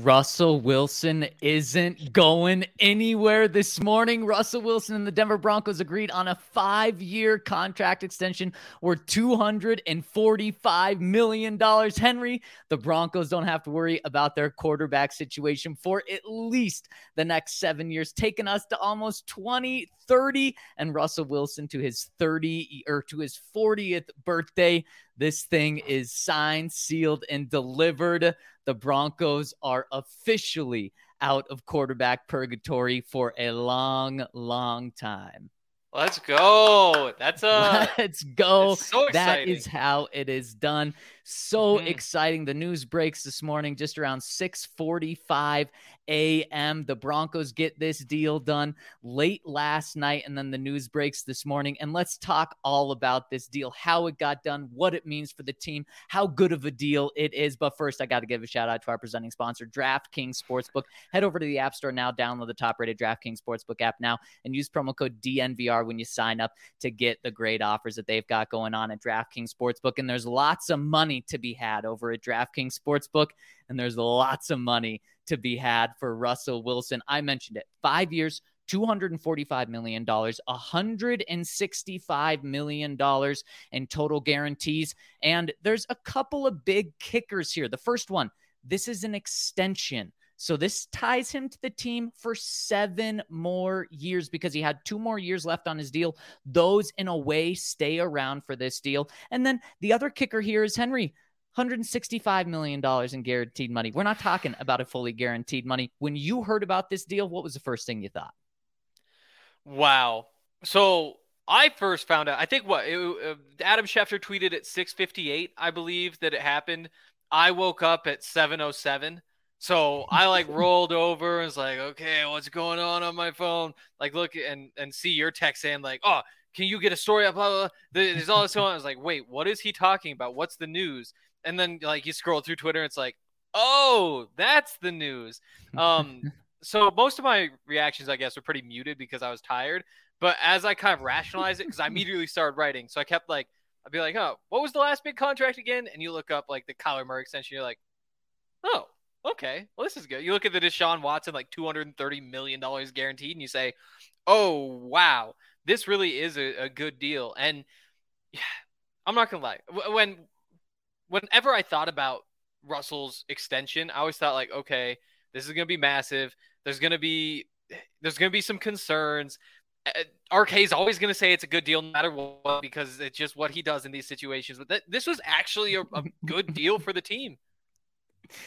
Russell Wilson isn't going anywhere this morning. Russell Wilson and the Denver Broncos agreed on a five year contract extension worth $245 million. Henry, the Broncos don't have to worry about their quarterback situation for at least the next seven years, taking us to almost 2030 and Russell Wilson to his 30 or to his 40th birthday. This thing is signed, sealed, and delivered. The Broncos are officially out of quarterback purgatory for a long, long time. Let's go. That's uh, a let's go. So that is how it is done. So mm-hmm. exciting. The news breaks this morning just around 6:45 a.m. The Broncos get this deal done late last night and then the news breaks this morning and let's talk all about this deal, how it got done, what it means for the team, how good of a deal it is. But first, I got to give a shout out to our presenting sponsor, DraftKings Sportsbook. Head over to the App Store now, download the top-rated DraftKings Sportsbook app now and use promo code DNVR when you sign up to get the great offers that they've got going on at DraftKings Sportsbook and there's lots of money to be had over at DraftKings Sportsbook, and there's lots of money to be had for Russell Wilson. I mentioned it five years, $245 million, $165 million in total guarantees. And there's a couple of big kickers here. The first one, this is an extension. So this ties him to the team for seven more years because he had two more years left on his deal. Those, in a way, stay around for this deal. And then the other kicker here is Henry. $165 million in guaranteed money. We're not talking about a fully guaranteed money. When you heard about this deal, what was the first thing you thought? Wow. So I first found out, I think what it, uh, Adam Schefter tweeted at 658, I believe that it happened. I woke up at 707 so I like rolled over and was like, okay, what's going on on my phone? Like, look and and see your text saying like, oh, can you get a story up? Blah, blah, blah. There's all this going on. I was like, wait, what is he talking about? What's the news? And then like you scroll through Twitter, and it's like, oh, that's the news. Um, so most of my reactions, I guess, were pretty muted because I was tired. But as I kind of rationalized it, because I immediately started writing, so I kept like, I'd be like, oh, what was the last big contract again? And you look up like the Kyler Murray extension, you're like, oh, okay, well, this is good. You look at the Deshaun Watson, like $230 million guaranteed, and you say, oh, wow, this really is a, a good deal. And yeah, I'm not going to lie. When, whenever I thought about Russell's extension, I always thought, like, okay, this is going to be massive. There's going to be, there's going to be some concerns. RK is always going to say it's a good deal no matter what because it's just what he does in these situations. But th- this was actually a, a good deal for the team.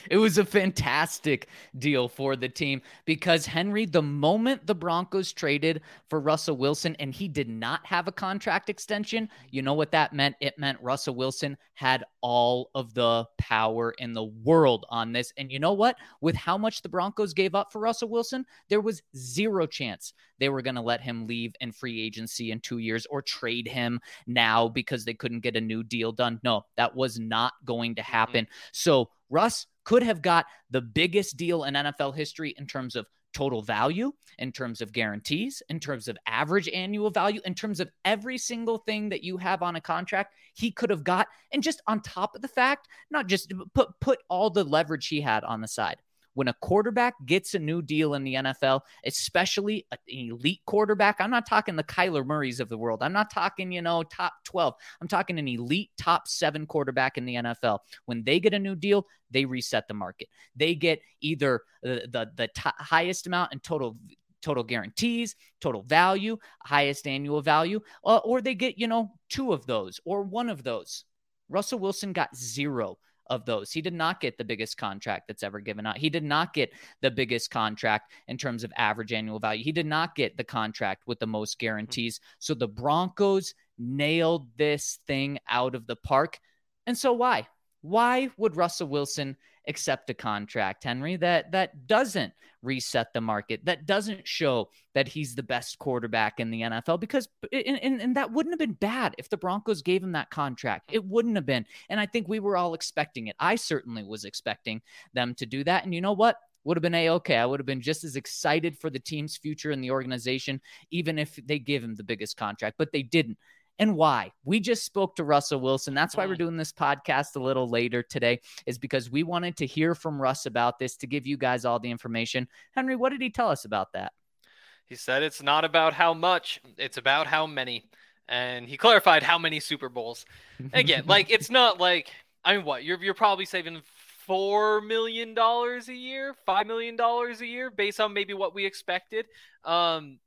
It was a fantastic deal for the team because Henry, the moment the Broncos traded for Russell Wilson and he did not have a contract extension, you know what that meant? It meant Russell Wilson had all of the power in the world on this. And you know what? With how much the Broncos gave up for Russell Wilson, there was zero chance they were going to let him leave in free agency in two years or trade him now because they couldn't get a new deal done. No, that was not going to happen. Mm-hmm. So, Russ could have got the biggest deal in NFL history in terms of total value, in terms of guarantees, in terms of average annual value, in terms of every single thing that you have on a contract, he could have got. And just on top of the fact, not just put put all the leverage he had on the side when a quarterback gets a new deal in the NFL, especially an elite quarterback, I'm not talking the Kyler Murrays of the world. I'm not talking, you know, top 12. I'm talking an elite top seven quarterback in the NFL. When they get a new deal, they reset the market. They get either the, the, the t- highest amount in total total guarantees, total value, highest annual value, uh, or they get, you know, two of those or one of those. Russell Wilson got zero of those. He did not get the biggest contract that's ever given out. He did not get the biggest contract in terms of average annual value. He did not get the contract with the most mm-hmm. guarantees. So the Broncos nailed this thing out of the park. And so why? Why would Russell Wilson accept a contract, Henry, that that doesn't reset the market, that doesn't show that he's the best quarterback in the NFL? Because and, and, that wouldn't have been bad if the Broncos gave him that contract. It wouldn't have been. And I think we were all expecting it. I certainly was expecting them to do that. And you know what? would have been a okay. I would have been just as excited for the team's future in the organization, even if they give him the biggest contract, but they didn't. And why. We just spoke to Russell Wilson. That's why we're Mm. doing this podcast a little later today, is because we wanted to hear from Russ about this to give you guys all the information. Henry, what did he tell us about that? He said it's not about how much, it's about how many. And he clarified how many Super Bowls. Again, like it's not like I mean what, you're you're probably saving four million dollars a year, five million dollars a year, based on maybe what we expected. Um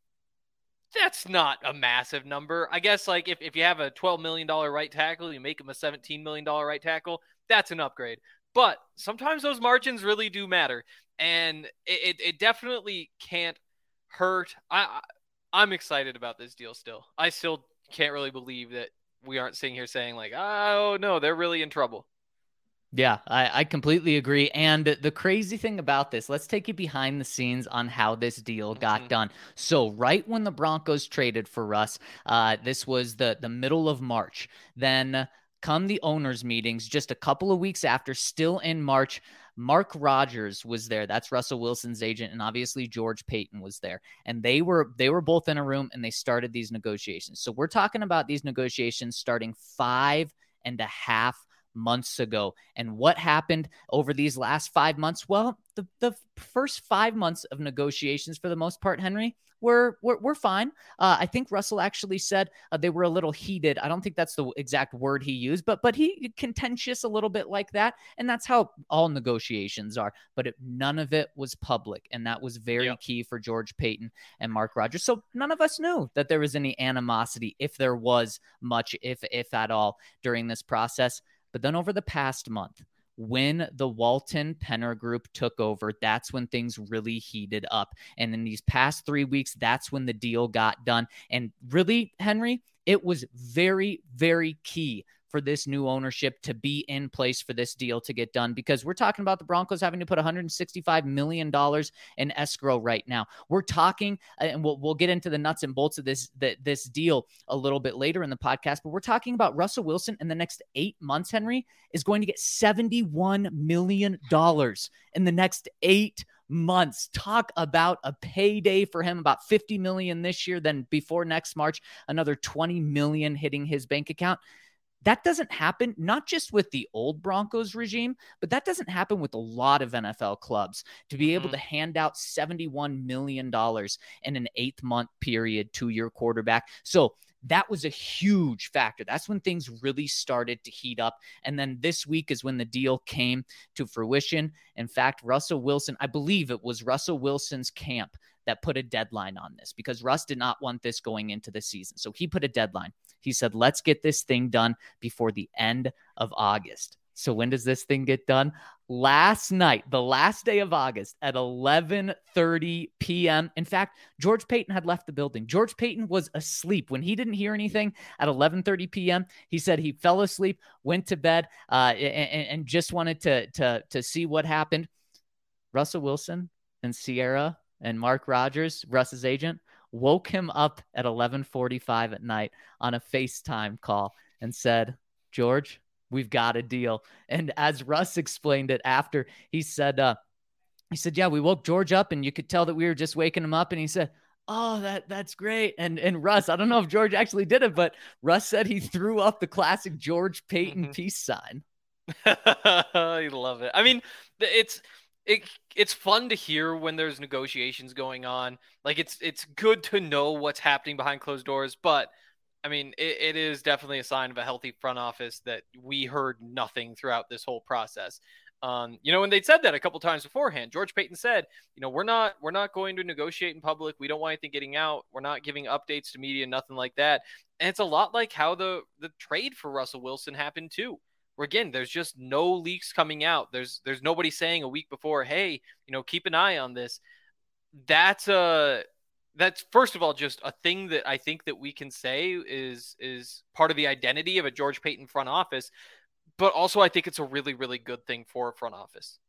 that's not a massive number. I guess like if, if you have a twelve million dollar right tackle, you make him a seventeen million dollar right tackle, that's an upgrade. But sometimes those margins really do matter. And it, it, it definitely can't hurt. I I'm excited about this deal still. I still can't really believe that we aren't sitting here saying like, oh no, they're really in trouble. Yeah, I, I completely agree. And the crazy thing about this, let's take you behind the scenes on how this deal got Mhm. done. So, right when the Broncos traded for Russ, uh, this was the the middle of March. Then come the owners' meetings just a couple of weeks after, still in March. Mark Rodgers was there. That's Russell Wilson's agent, and obviously George Paton was there. And they were they were both in a room and they started these negotiations. So we're talking about these negotiations starting five and a half months ago. And what happened over these last five months? Well, the, the first five months of negotiations, for the most part, Henry, were were, were fine. Uh, I think Russell actually said uh, they were a little heated. I don't think that's the exact word he used, but but he contentious a little bit like that, and that's how all negotiations are. But it, none of it was public, and that was very Yeah. key for George Paton and Mark Rodgers. So none of us knew that there was any animosity, if there was much, if if at all, during this process. But then over the past month, when the Walton Penner group took over, that's when things really heated up. And in these past three weeks, that's when the deal got done. And really, Henry, it was very, very key for this new ownership to be in place for this deal to get done because we're talking about the Broncos having to put $165 million in escrow right now. We're talking, uh, and we'll, we'll get into the nuts and bolts of this, the, this deal a little bit later in the podcast, but we're talking about Russell Wilson in the next eight months, Henry, is going to get $71 million in the next eight months. Talk about a payday for him, about 50 million this year. Then before next March, another 20 million hitting his bank account. That doesn't happen, not just with the old Broncos regime, but that doesn't happen with a lot of NFL clubs to be able Mhm. to hand out $71 million in an eighth month period to your quarterback. So that was a huge factor. That's when things really started to heat up. And then this week is when the deal came to fruition. In fact, Russell Wilson, I believe it was Russell Wilson's camp that put a deadline on this because Russ did not want this going into the season. So he put a deadline. He said, let's get this thing done before the end of August. So when does this thing get done? Last night, the last day of August at 11:30 p.m. In fact, George Paton had left the building. George Paton was asleep when he didn't hear anything at 11:30 p.m. He said he fell asleep, went to bed, uh, and, and just wanted to to to see what happened. Russell Wilson and Ciara and Mark Rodgers, Russ's agent, woke him up at 11:45 at night on a FaceTime call and said, "George, we've got a deal." And as Russ explained it after, he said, uh, "He said, yeah, we woke George up, and you could tell that we were just waking him up." And he said. Oh, that that's great. And and Russ, I don't know if George actually did it, but Russ said he threw up the classic George Paton Mhm. peace sign. I love it. I mean, it's it it's fun to hear when there's negotiations going on. Like it's it's good to know what's happening behind closed doors, but I mean, it, it is definitely a sign of a healthy front office that we heard nothing throughout this whole process. Um, you know, when they said that a couple times beforehand, George Paton said, you know, we're not we're not going to negotiate in public. We don't want anything getting out. We're not giving updates to media, nothing like that. And it's a lot like how the the trade for Russell Wilson happened too again there's just no leaks coming out. There's there's nobody saying a week before hey you know keep an eye on this. That's a that's first of all just a thing that i think that we can say is is part of the identity of a george paton front office but also i think it's a really really good thing for a front office.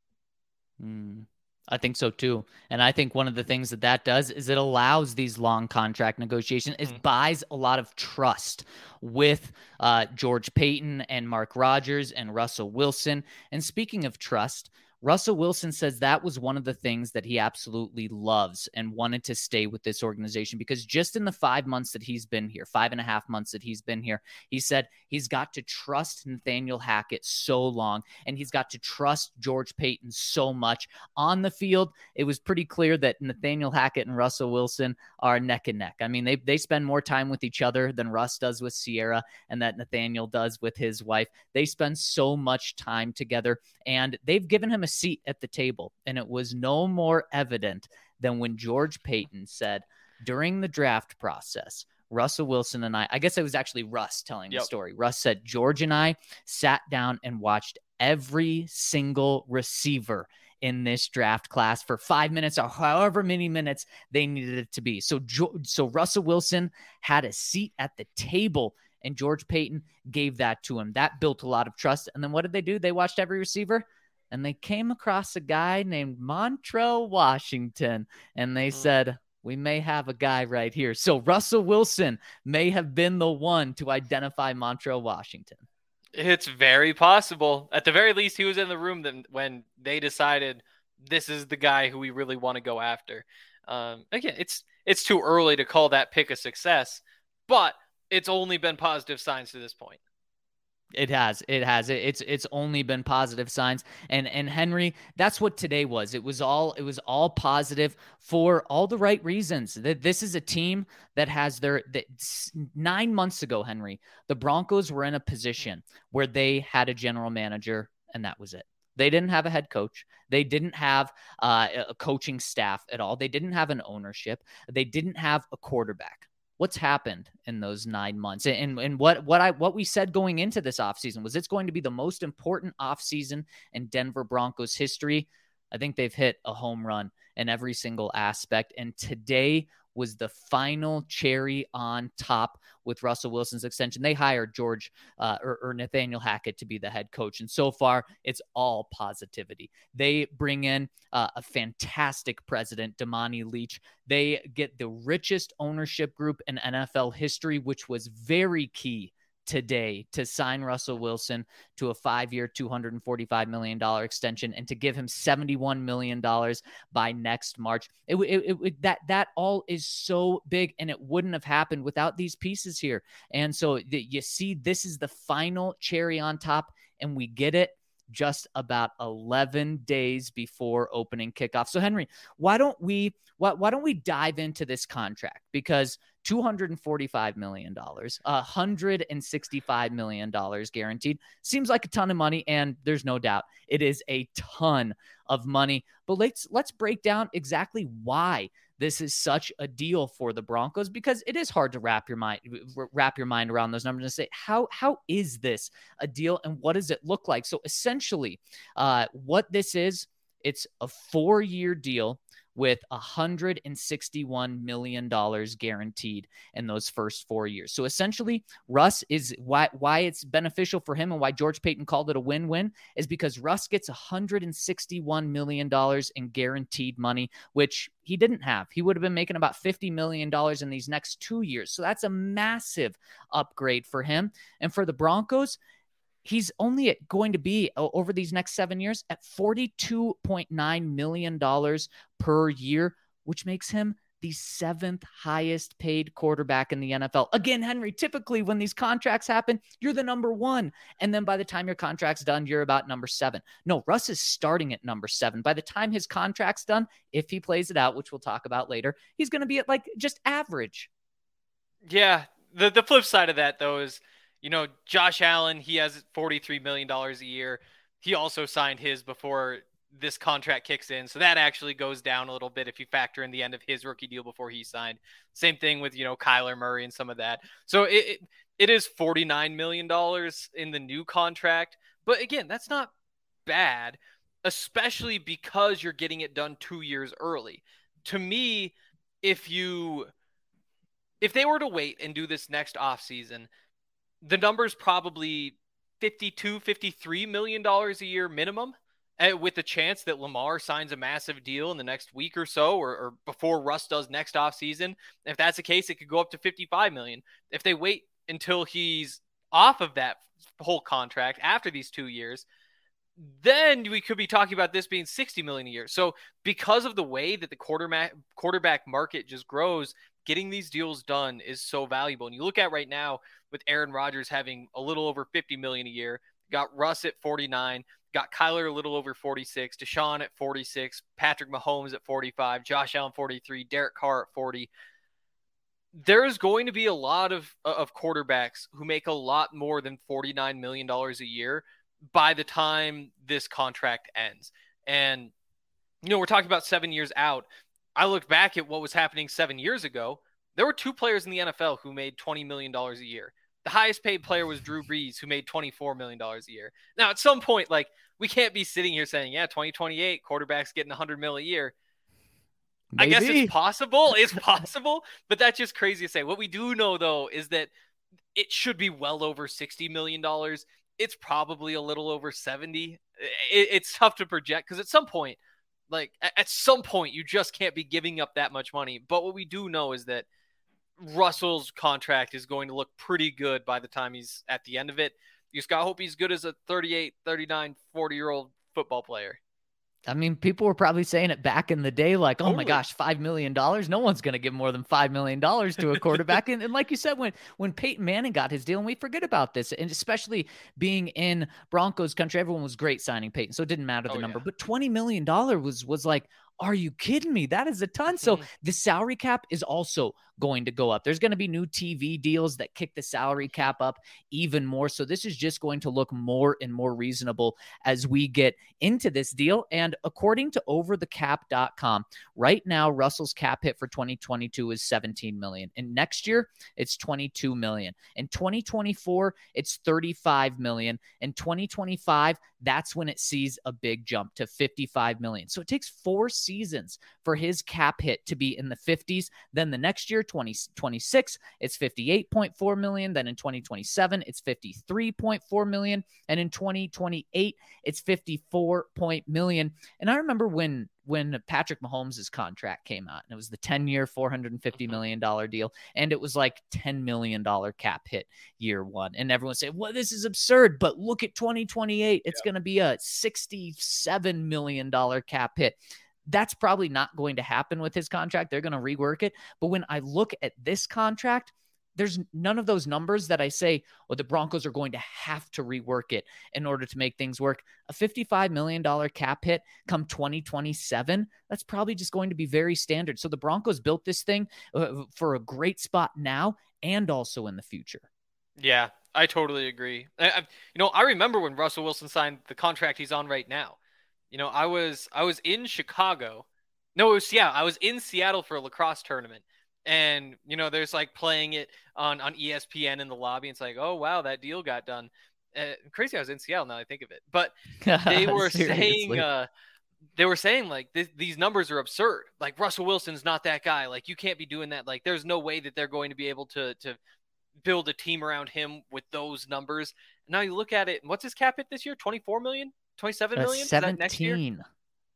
Mm, I think so too. And I think one of the things that that does is it allows these long contract negotiations. It Mhm. buys a lot of trust with uh, George Paton and Mark Rodgers and Russell Wilson. And speaking of trust, Russell Wilson says that was one of the things that he absolutely loves and wanted to stay with this organization because just in the five months that he's been here, five and a half months that he's been here, he said he's got to trust Nathaniel Hackett so long and he's got to trust George Paton so much. On the field, it was pretty clear that Nathaniel Hackett and Russell Wilson are neck and neck. I mean, they, they spend more time with each other than Russ does with Ciara and that Nathaniel does with his wife. They spend so much time together and they've given him a seat at the table. And it was no more evident than when George Paton said during the draft process, Russell Wilson and I, I guess it was actually Russ telling yep. the story. Russ said, George and I sat down and watched every single receiver in this draft class for five minutes or however many minutes they needed it to be. So, so Russell Wilson had a seat at the table and George Paton gave that to him. That built a lot of trust. And then what did they do? They watched every receiver and they came across a guy named Montrell Washington and they mm. said, we may have a guy right here. So Russell Wilson may have been the one to identify Montrell Washington. It's very possible. At the very least, he was in the room then when they decided this is the guy who we really want to go after. Um, again, it's it's too early to call that pick a success, but it's only been positive signs to this point. It has. It has. It's it's only been positive signs. And and Henry, that's what today was. It was all it was all positive for all the right reasons. That this is a team that has their that 9 months ago, Henry, the Broncos were in a position where they had a general manager and that was it. They didn't have a head coach. They didn't have uh, a coaching staff at all. They didn't have an ownership. They didn't have a quarterback what's happened in those nine months and, and what what I what we said going into this offseason was it's going to be the most important offseason in Denver Broncos history. I think they've hit a home run in every single aspect. And today was the final cherry on top with Russell Wilson's extension. They hired George uh, or, or, Nathaniel Hackett to be the head coach. And so far, it's all positivity. They bring in uh, a fantastic president, Damani Leech. They get the richest ownership group in NFL history, which was very key today to sign Russell Wilson to a five year, $245 million extension and to give him $71 million by next March. It, it, it, that, that all is so big and it wouldn't have happened without these pieces here. And so the, you see, this is the final cherry on top, and we get it just about 11 days before opening kickoff. So Henry, why don't we why, why don't we dive into this contract because 245 million dollars, 165 million dollars guaranteed seems like a ton of money and there's no doubt it is a ton of money. But let's let's break down exactly why this is such a deal for the Broncos because it is hard to wrap your mind wrap your mind around those numbers and say how how is this a deal and what does it look like? So essentially, uh, what this is, it's a four year deal with $161 million guaranteed in those first four years. So essentially, Russ is why, why it's beneficial for him and why George Paton called it a win win is because Russ gets $161 million in guaranteed money, which he didn't have. He would have been making about $50 million in these next two years. So that's a massive upgrade for him. And for the Broncos, he's only going to be over these next seven years at $42.9 million per year, which makes him the seventh highest paid quarterback in the NFL. Again, Henry, typically when these contracts happen, you're the number one. And then by the time your contract's done, you're about number seven. No, Russ is starting at number seven. By the time his contract's done, if he plays it out, which we'll talk about later, he's going to be at like just average. Yeah. The, the flip side of that, though, is you know, Josh Allen, he has $43 million a year. He also signed his before this contract kicks in. So that actually goes down a little bit if you factor in the end of his rookie deal before he signed. Same thing with, you know, Kyler Murray and some of that. So it, it, it is $49 million in the new contract. But again, that's not bad, especially because you're getting it done two years early. To me, if you if they were to wait and do this next offseason – the number's probably 52 53 million dollars a year minimum eh, with the chance that Lamar signs a massive deal in the next week or so or, or before Russ does next offseason. If that's the case, it could go up to 55 million. If they wait until he's off of that whole contract after these two years, then we could be talking about this being 60 million a year. So because of the way that the quarterback quarterback market just grows, getting these deals done is so valuable. And you look at right now with Aaron Rodgers having a little over 50 million a year, got Russ at 49, got Kyler a little over 46, Deshaun at 46, Patrick Mahomes at 45, Josh Allen 43, Derek Carr at 40. There's going to be a lot of uh, of quarterbacks who make a lot more than 49 million dollars a year by the time this contract ends. And you know, we're talking about 7 years out. I look back at what was happening 7 years ago. There were two players in the NFL who made 20 million dollars a year. The highest paid player was Drew Brees, who made $24 million a year. Now, at some point, like, we can't be sitting here saying, yeah, 2028, quarterbacks getting 100 mil a year. Maybe. I guess it's possible. It's possible, but that's just crazy to say. What we do know, though, is that it should be well over $60 million. It's probably a little over 70. It, it's tough to project because at some point, like, at some point, you just can't be giving up that much money. But what we do know is that Russell's contract is going to look pretty good by the time he's at the end of it. You just got to hope he's good as a 38, 39, 40 year old football player. I mean, people were probably saying it back in the day, like, "Oh my gosh, five million dollars! No one's going to give more than five million dollars to a quarterback." and, and, like you said, when when Peyton Manning got his deal, and we forget about this, and especially being in Broncos country, everyone was great signing Peyton, so it didn't matter the oh, number. Yeah. But twenty million dollar was was like, are you kidding me? That is a ton. So mm-hmm. the salary cap is also going to go up. There's going to be new TV deals that kick the salary cap up even more. So this is just going to look more and more reasonable as we get into this deal. And according to overthecap.com, right now Russell's cap hit for 2022 is 17 million. And next year it's 22 million. In 2024 it's 35 million. In 2025 that's when it sees a big jump to 55 million. So it takes 4 seasons for his cap hit to be in the 50s. Then the next year 2026, it's 58.4 million. Then in 2027, it's 53.4 million. And in 2028, it's 54 point million. And I remember when when Patrick Mahomes' contract came out, and it was the 10 year, $450 mm-hmm. deal, and it was like $10 million cap hit year one. And everyone said, well, this is absurd, but look at 2028. It's yeah. going to be a $67 million cap hit. That's probably not going to happen with his contract. They're going to rework it. But when I look at this contract, there's none of those numbers that I say, well, the Broncos are going to have to rework it in order to make things work. A $55 million cap hit come 2027, that's probably just going to be very standard. So the Broncos built this thing uh, for a great spot now and also in the future. Yeah, I totally agree. I, I, you know, I remember when Russell Wilson signed the contract he's on right now. You know, I was I was in Chicago. No, it was yeah, I was in Seattle for a lacrosse tournament. And you know, there's like playing it on on ESPN in the lobby. It's like, oh wow, that deal got done. Uh, crazy, I was in Seattle now. I think of it, but they were saying, uh, they were saying like these numbers are absurd. Like Russell Wilson's not that guy. Like you can't be doing that. Like there's no way that they're going to be able to to build a team around him with those numbers. Now you look at it. What's his cap hit this year? Twenty four million. 27 uh, million? 17. Uh,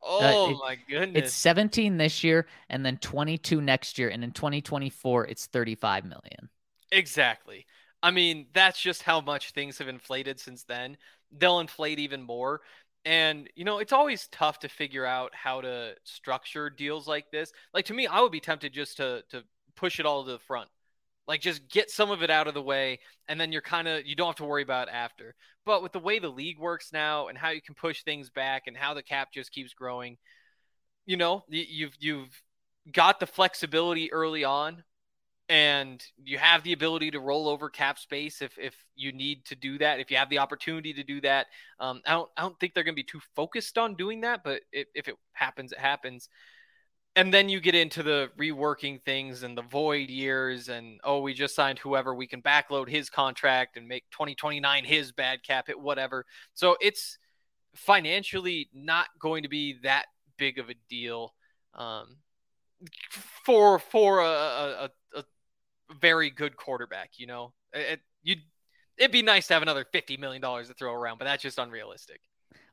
oh uh, it, my goodness. It's 17 this year and then 22 next year and in 2024 it's 35 million. Exactly. I mean, that's just how much things have inflated since then. They'll inflate even more. And you know, it's always tough to figure out how to structure deals like this. Like to me, I would be tempted just to to push it all to the front like just get some of it out of the way and then you're kind of you don't have to worry about after. But with the way the league works now and how you can push things back and how the cap just keeps growing, you know, you've you've got the flexibility early on and you have the ability to roll over cap space if if you need to do that if you have the opportunity to do that um, I don't I don't think they're going to be too focused on doing that but if, if it happens it happens and then you get into the reworking things and the void years and oh we just signed whoever we can backload his contract and make 2029 his bad cap hit whatever. So it's financially not going to be that big of a deal um, for for a, a, a, very good quarterback you know? It, you it'd be nice to have another 50 million dollars to throw around but that's just unrealistic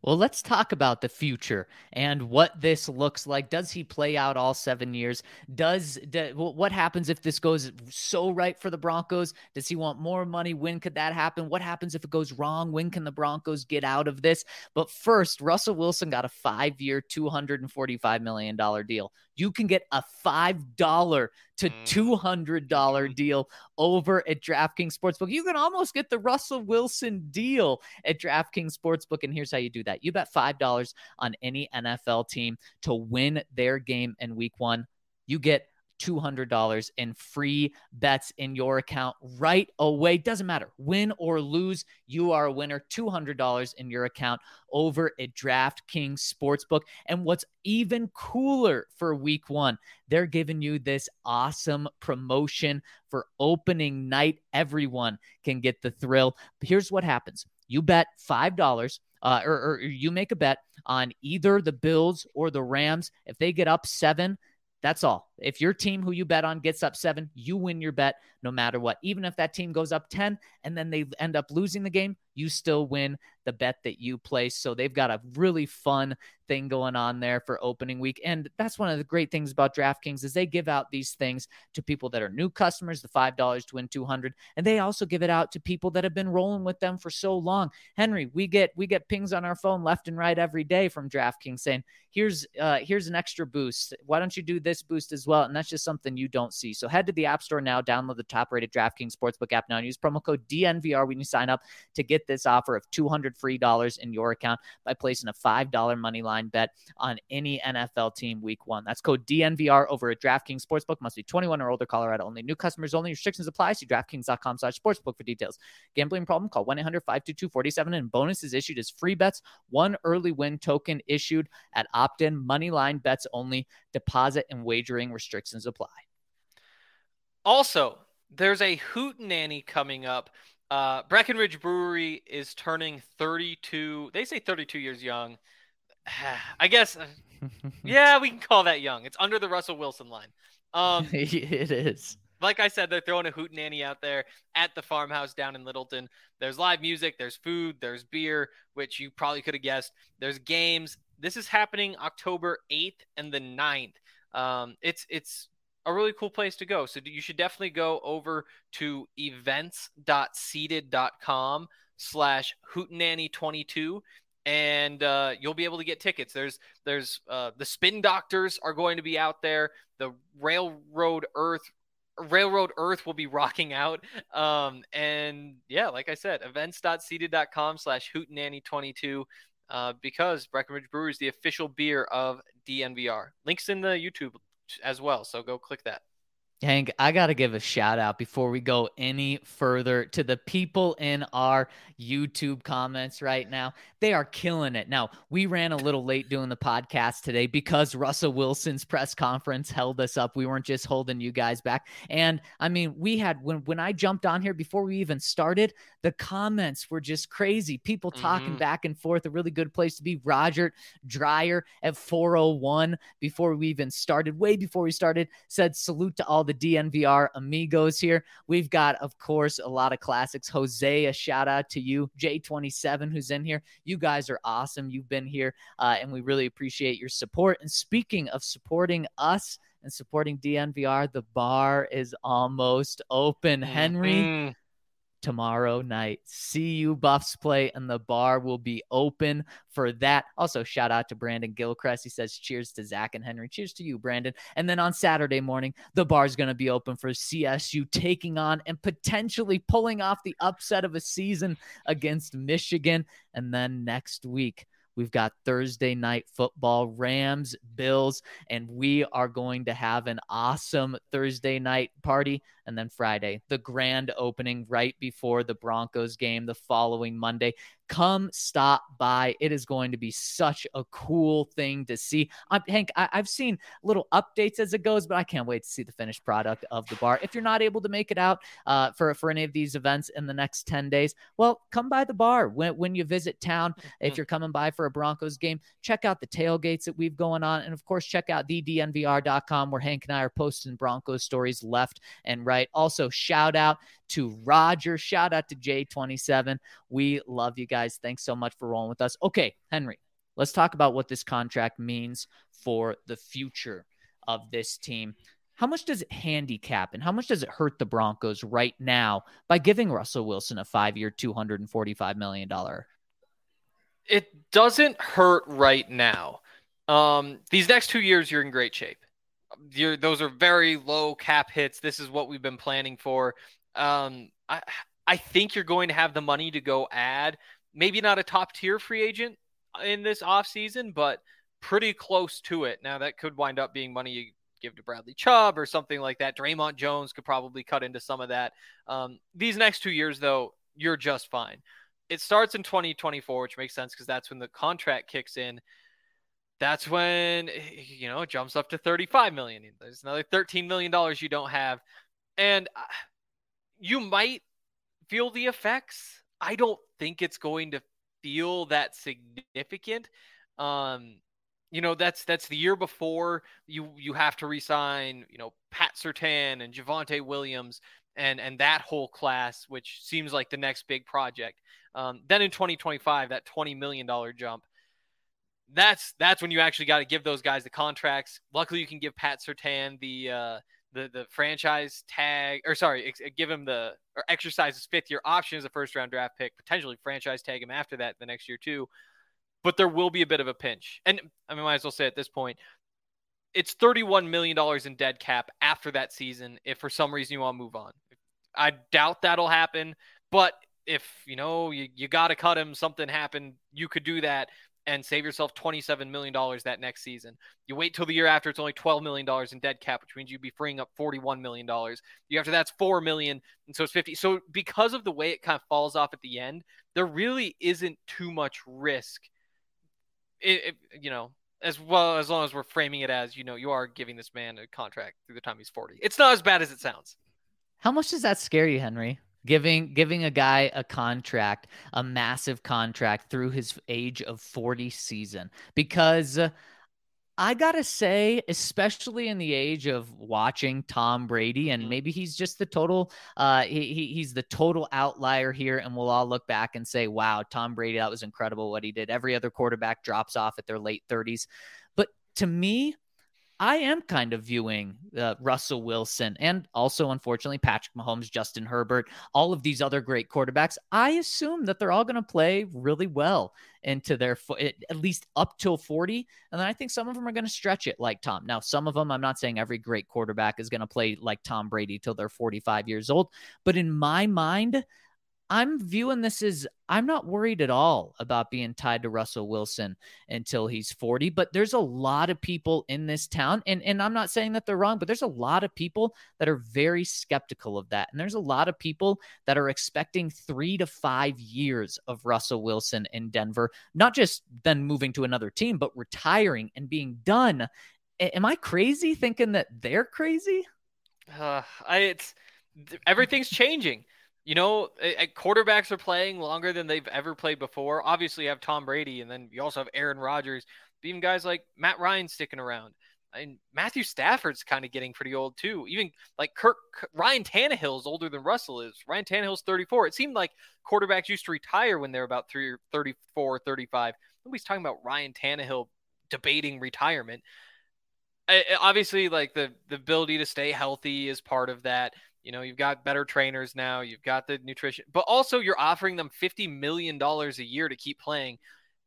Well, let's talk about the future and what this looks like. Does he play out all seven years? Does, what happens if this goes so right for the Broncos? Does he want more money? When could that happen? What happens if it goes wrong? When can the Broncos get out of this? But first, Russell Wilson got a five-year, two hundred and forty-five million dollar deal. You can get a five dollar to mm. two hundred dollar mm-hmm. deal over at DraftKings Sportsbook. You can almost get the Russell Wilson deal at DraftKings Sportsbook, and here's how you do that that. You bet $5 on any NFL team to win their game in week one. You get $200 in free bets in your account right away. Doesn't matter, win or lose, you are a winner. $200 in your account over at DraftKings Sportsbook. And what's even cooler for week one, they're giving you this awesome promotion for opening night. Everyone can get the thrill. Here's what happens you bet $5 uh, or, or you make a bet on either the Bills or the Rams. If they get up seven, that's all. If your team who you bet on gets up seven, you win your bet no matter what. Even if that team goes up 10 and then they end up losing the game, you still win the bet that you place. So they've got a really fun thing going on there for opening week. And that's one of the great things about DraftKings is they give out these things to people that are new customers, the $5 to win 200, and they also give it out to people that have been rolling with them for so long. Henry, we get we get pings on our phone left and right every day from DraftKings saying, "Here's uh here's an extra boost. Why don't you do this boost as well?" And that's just something you don't see. So head to the App Store now, download the top-rated DraftKings Sportsbook app now and use promo code DNVR when you sign up to get this offer of 200 free dollars in your account by placing a $5 money line bet on any NFL team week one. That's code DNVR over at DraftKings Sportsbook. Must be 21 or older, Colorado only. New customers only. Restrictions apply. See DraftKings.com slash sportsbook for details. Gambling problem? Call 1-800-522-47 and bonus is issued as free bets. One early win token issued at opt-in. Money line bets only. Deposit and wagering restrictions apply. Also, there's a Hoot Nanny coming up uh, Breckenridge Brewery is turning 32. They say 32 years young. I guess, uh, yeah, we can call that young. It's under the Russell Wilson line. Um, it is. Like I said, they're throwing a hoot nanny out there at the farmhouse down in Littleton. There's live music, there's food, there's beer, which you probably could have guessed. There's games. This is happening October 8th and the 9th. Um, it's it's a really cool place to go. So you should definitely go over to events.seated.com slash hootenanny22 and uh, you'll be able to get tickets. There's there's uh, the spin doctors are going to be out there. The railroad earth railroad earth will be rocking out um, and yeah like i said events.seated.com slash hootenanny22 uh, because breckenridge brewery is the official beer of dnvr links in the youtube as well. So go click that. Hank, I got to give a shout out before we go any further to the people in our YouTube comments right now. They are killing it. Now, we ran a little late doing the podcast today because Russell Wilson's press conference held us up. We weren't just holding you guys back. And I mean, we had when when I jumped on here before we even started, the comments were just crazy. People talking mm-hmm. back and forth. A really good place to be. Roger Dreyer at 401 before we even started, way before we started, said salute to all the DNVR amigos here. We've got, of course, a lot of classics. Jose, a shout out to you. J27, who's in here. You guys are awesome. You've been here, uh, and we really appreciate your support. And speaking of supporting us, and supporting DNVR. The bar is almost open. Henry, mm-hmm tomorrow night. CU Buffs play, and the bar will be open for that. Also, shout out to Brandon Gilchrist. He says, Cheers to Zac and Henry. Cheers to you, Brandon. And then on Saturday morning, the bar is going to be open for CSU taking on and potentially pulling off the upset of a season against Michigan. And then next week, We've got Thursday night football, Rams, Bills, and we are going to have an awesome Thursday night party. And then Friday, the grand opening right before the Broncos game the following Monday come stop by. It is going to be such a cool thing to see. I'm, Hank, I, have seen little updates as it goes, but I can't wait to see the finished product of the bar. If you're not able to make it out uh, for, for any of these events in the next 10 days, well, come by the bar when, when you visit town. If mm-hmm. you're coming by for a Broncos game, check out the tailgates that we've going on. And of course, check out thednvr.com where Hank and I are posting Broncos stories left and right Also, shout out to Roger. Shout out to J27. We love you guys. Thanks so much for rolling with us. Okay, Henry, let's talk about what this contract means for the future of this team. How much does it handicap and how much does it hurt the Broncos right now by giving Russell Wilson a five year, $245 million? It doesn't hurt right now. Um, these next two years, you're in great shape. You're, those are very low cap hits. This is what we've been planning for. Um, I, I think you're going to have the money to go add maybe not a top tier free agent in this offseason, but pretty close to it. Now, that could wind up being money you give to Bradley Chubb or something like that. Dre'Mont Jones could probably cut into some of that. Um, these next two years, though, you're just fine. It starts in 2024, which makes sense because that's when the contract kicks in. That's when you know it jumps up to 35 million. There's another 13 million dollars you don't have, and uh, you might feel the effects. I don't think it's going to feel that significant. Um, you know that's that's the year before you you have to resign you know Pat Surtain and Javonte Williams and and that whole class which seems like the next big project um, then in 2025 that 20 million dollar jump that's that's when you actually got to give those guys the contracts luckily you can give Pat Surtain the uh, the the franchise tag or sorry ex- give him the or exercise his fifth year option as a first round draft pick potentially franchise tag him after that the next year too but there will be a bit of a pinch. And I mean, might as well say at this point, it's $31 million in dead cap after that season if for some reason you want to move on. I doubt that'll happen, but if you know you, you got to cut him, something happened, you could do that and save yourself $27 million that next season. You wait till the year after, it's only $12 million in dead cap, which means you'd be freeing up $41 million. You after that's 4 million, and so it's 50. So because of the way it kind of falls off at the end, there really isn't too much risk it, it, you know, as well as long as we're framing it as you know, you are giving this man a contract through the time he's forty. It's not as bad as it sounds. How much does that scare you, Henry? Giving giving a guy a contract, a massive contract through his age of 40 season because I gotta say, especially in the age of watching Tom Brady, and mm-hmm. maybe he's just the total, uh, he, he's the total outlier here, and we'll all look back and say, "Wow, Tom Brady, that was incredible what he did." Every other quarterback drops off at their late 30s, but to me, I am kind of viewing uh, Russell Wilson and also, unfortunately, Patrick Mahomes, Justin Herbert, all of these other great quarterbacks. I assume that they're all going to play really well into their at least up till 40. And then I think some of them are going to stretch it like Tom. Now, some of them, I'm not saying every great quarterback is going to play like Tom Brady till they're 45 years old. But in my mind, I'm viewing this as I'm not worried at all about being tied to Russell Wilson until he's 40. But there's a lot of people in this town, and, and I'm not saying that they're wrong, but there's a lot of people that are very skeptical of that. And there's a lot of people that are expecting three to five years of Russell Wilson in Denver, not just then moving to another team, but retiring and being done. A- am I crazy thinking that they're crazy? Uh, I, it's everything's changing you know, quarterbacks are playing longer than they've ever played before. Obviously, you have Tom Brady, and then you also have Aaron Rodgers. Even guys like Matt Ryan sticking around. And Matthew Stafford's kind of getting pretty old too. Even like Kirk Ryan Tannehill is older than Russell is. Ryan Tannehill's 34. It seemed like quarterbacks used to retire when they're about three, 34, 35. Nobody's talking about Ryan Tannehill debating retirement. I, obviously, like the the ability to stay healthy is part of that. You know, you've got better trainers now, you've got the nutrition, but also you're offering them $50 million a year to keep playing.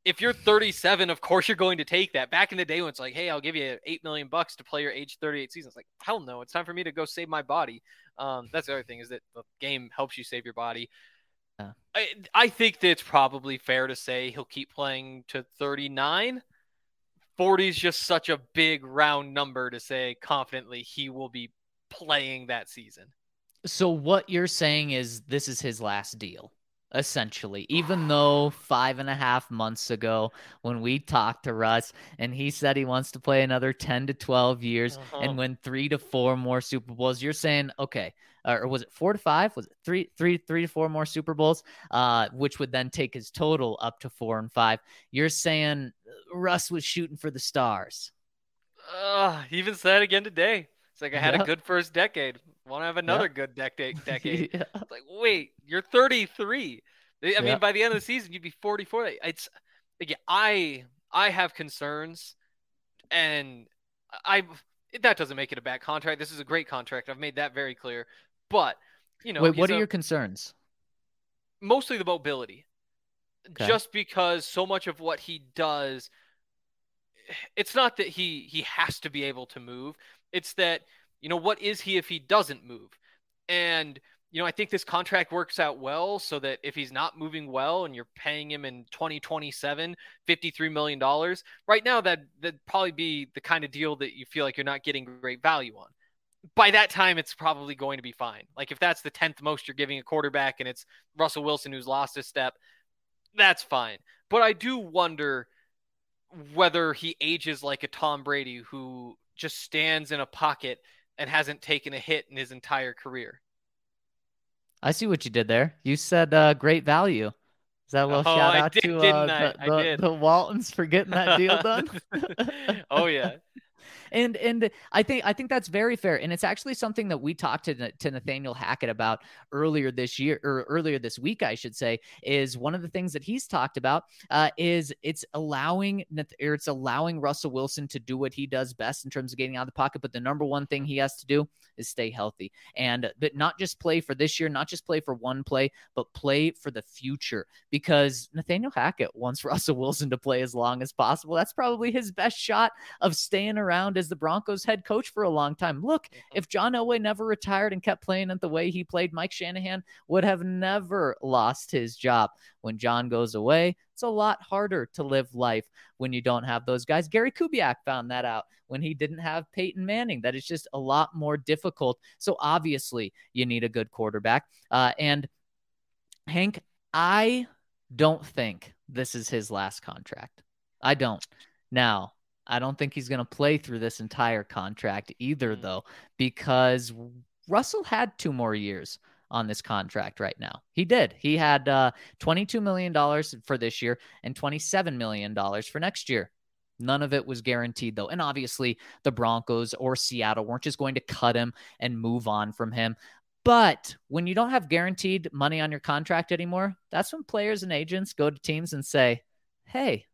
If you're 37, of course you're going to take that. Back in the day when it's like, hey, I'll give you 8 million bucks to play your age 38 season. It's like, hell no, it's time for me to go save my body. Um, that's the other thing is that the game helps you save your body. Uh, I, I think that it's probably fair to say he'll keep playing to 39. 40 is just such a big round number to say confidently he will be playing that season. So what you're saying is this is his last deal, essentially. Even though five and a half months ago, when we talked to Russ and he said he wants to play another ten to twelve years uh-huh. and win three to four more Super Bowls, you're saying okay, or was it four to five? Was it three, three, three to four more Super Bowls, uh, which would then take his total up to four and five? You're saying Russ was shooting for the stars. Uh, he even said again today. It's like I had yep. a good first decade Want to have another yeah. good decade? Decade. yeah. Like, wait, you're 33. I yeah. mean, by the end of the season, you'd be 44. It's again, I I have concerns, and I that doesn't make it a bad contract. This is a great contract. I've made that very clear. But you know, wait, what are a, your concerns? Mostly the mobility, okay. just because so much of what he does, it's not that he he has to be able to move. It's that you know what is he if he doesn't move, and you know, I think this contract works out well so that if he's not moving well and you're paying him in 2027 $53 million, right now that that'd probably be the kind of deal that you feel like you're not getting great value on. By that time, it's probably going to be fine. Like if that's the 10th most you're giving a quarterback and it's Russell Wilson who's lost a step, that's fine. But I do wonder whether he ages like a Tom Brady who just stands in a pocket and hasn't taken a hit in his entire career. I see what you did there. You said uh, great value. Is that a little oh, shout out did, to uh, the, the, the, Waltons for getting that deal done? oh yeah and and I think I think that's very fair, and it's actually something that we talked to to Nathaniel Hackett about earlier this year or earlier this week, I should say, is one of the things that he's talked about uh, is it's allowing or it's allowing Russell Wilson to do what he does best in terms of getting out of the pocket, but the number one thing he has to do is stay healthy and but not just play for this year, not just play for one play, but play for the future because Nathaniel Hackett wants Russell Wilson to play as long as possible. That's probably his best shot of staying around as the Broncos head coach for a long time. Look, if John Elway never retired and kept playing it the way he played, Mike Shanahan would have never lost his job. When John goes away, it's a lot harder to live life when you don't have those guys. Gary Kubiak found that out when he didn't have Peyton Manning, that it's just a lot more difficult. So obviously, you need a good quarterback. Uh, and Hank, I don't think this is his last contract. I don't. Now, I don't think he's going to play through this entire contract either, mm. though, because Russell had two more years on this contract right now. He did. He had uh, $22 million for this year and $27 million for next year. None of it was guaranteed, though. And obviously, the Broncos or Seattle weren't just going to cut him and move on from him. But when you don't have guaranteed money on your contract anymore, that's when players and agents go to teams and say, hey,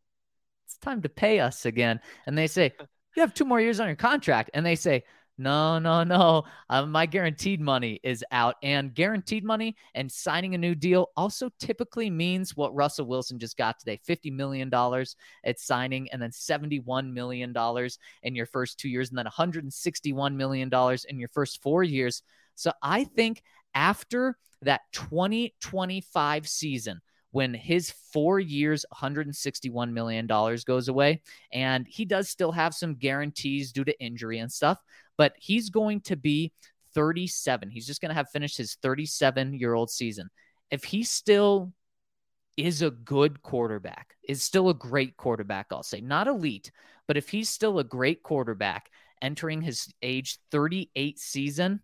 it's time to pay us again. And they say, you have two more years on your contract. And they say, no, no, no. Uh, my guaranteed money is out. And guaranteed money and signing a new deal also typically means what Russell Wilson just got today $50 million at signing, and then $71 million in your first two years, and then $161 million in your first four years. So I think after that 2025 season, when his four years, $161 million goes away. And he does still have some guarantees due to injury and stuff, but he's going to be 37. He's just going to have finished his 37 year old season. If he still is a good quarterback, is still a great quarterback, I'll say, not elite, but if he's still a great quarterback entering his age 38 season,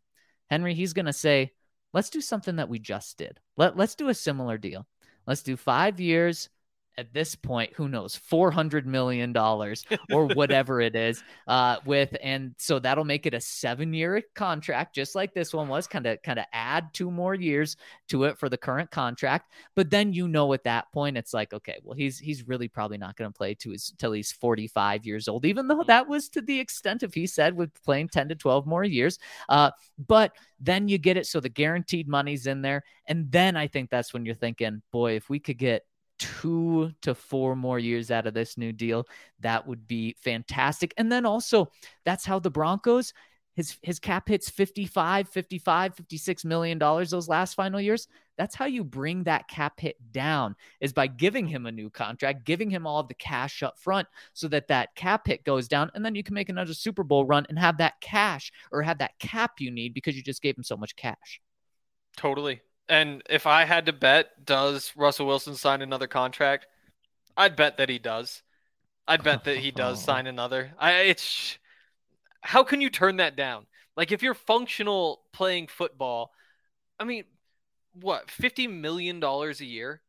Henry, he's going to say, let's do something that we just did. Let, let's do a similar deal. Let's do five years. At this point, who knows, four hundred million dollars or whatever it is. Uh, with and so that'll make it a seven-year contract, just like this one was. Kind of, kind of add two more years to it for the current contract. But then you know, at that point, it's like, okay, well, he's he's really probably not going to play to his till he's forty-five years old. Even though that was to the extent of he said with playing ten to twelve more years. Uh, but then you get it so the guaranteed money's in there, and then I think that's when you're thinking, boy, if we could get two to four more years out of this new deal, that would be fantastic. And then also, that's how the Broncos his his cap hits 55 55 56 million dollars those last final years. That's how you bring that cap hit down is by giving him a new contract giving him all of the cash up front so that that cap hit goes down. And then you can make another super bowl run and have that cash or have that cap you need because you just gave him so much cash. Totally and if I had to bet, does Russell Wilson sign another contract? I'd bet that he does. I'd bet that he does sign another. I it's how can you turn that down? Like if you're functional playing football, I mean, what, 50 million dollars a year?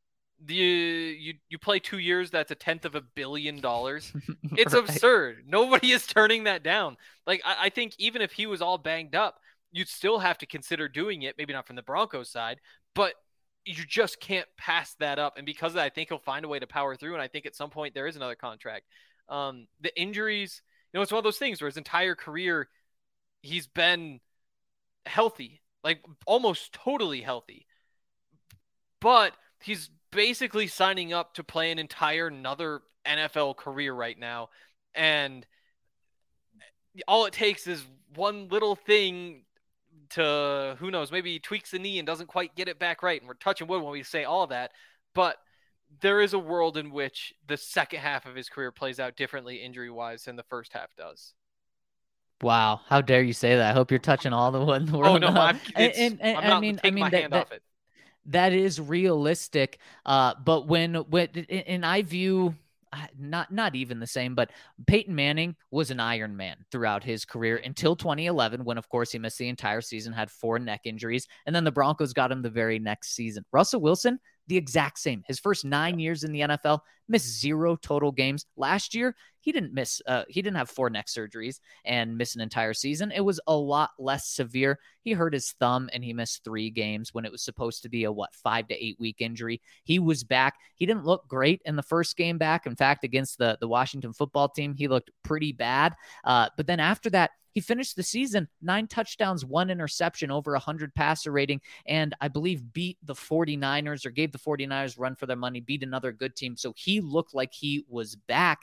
You you you play 2 years, that's a tenth of a billion dollars. It's right. absurd. Nobody is turning that down. Like I, I think even if he was all banged up, you'd still have to consider doing it, maybe not from the Broncos side, but you just can't pass that up. And because that, I think he'll find a way to power through. And I think at some point there is another contract. Um, the injuries, you know, it's one of those things where his entire career he's been healthy, like almost totally healthy. But he's basically signing up to play an entire another NFL career right now. And all it takes is one little thing to who knows, maybe he tweaks the knee and doesn't quite get it back right. And we're touching wood when we say all that. But there is a world in which the second half of his career plays out differently injury wise than the first half does. Wow, how dare you say that? I hope you're touching all the one. Oh no, I'm, and, and, and i mean, I mean that, that, that is realistic. Uh, but when when and I view not not even the same, but Peyton Manning was an Iron Man throughout his career until 2011, when of course he missed the entire season, had four neck injuries, and then the Broncos got him the very next season. Russell Wilson, the exact same. His first nine years in the NFL, missed zero total games. Last year, he didn't miss, uh, he didn't have four neck surgeries and miss an entire season. It was a lot less severe. He hurt his thumb and he missed three games when it was supposed to be a, what, five to eight week injury. He was back. He didn't look great in the first game back. In fact, against the, the Washington football team, he looked pretty bad. Uh, but then after that, he finished the season nine touchdowns, one interception, over 100 passer rating, and I believe beat the 49ers or gave the 49ers run for their money, beat another good team. So he looked like he was back.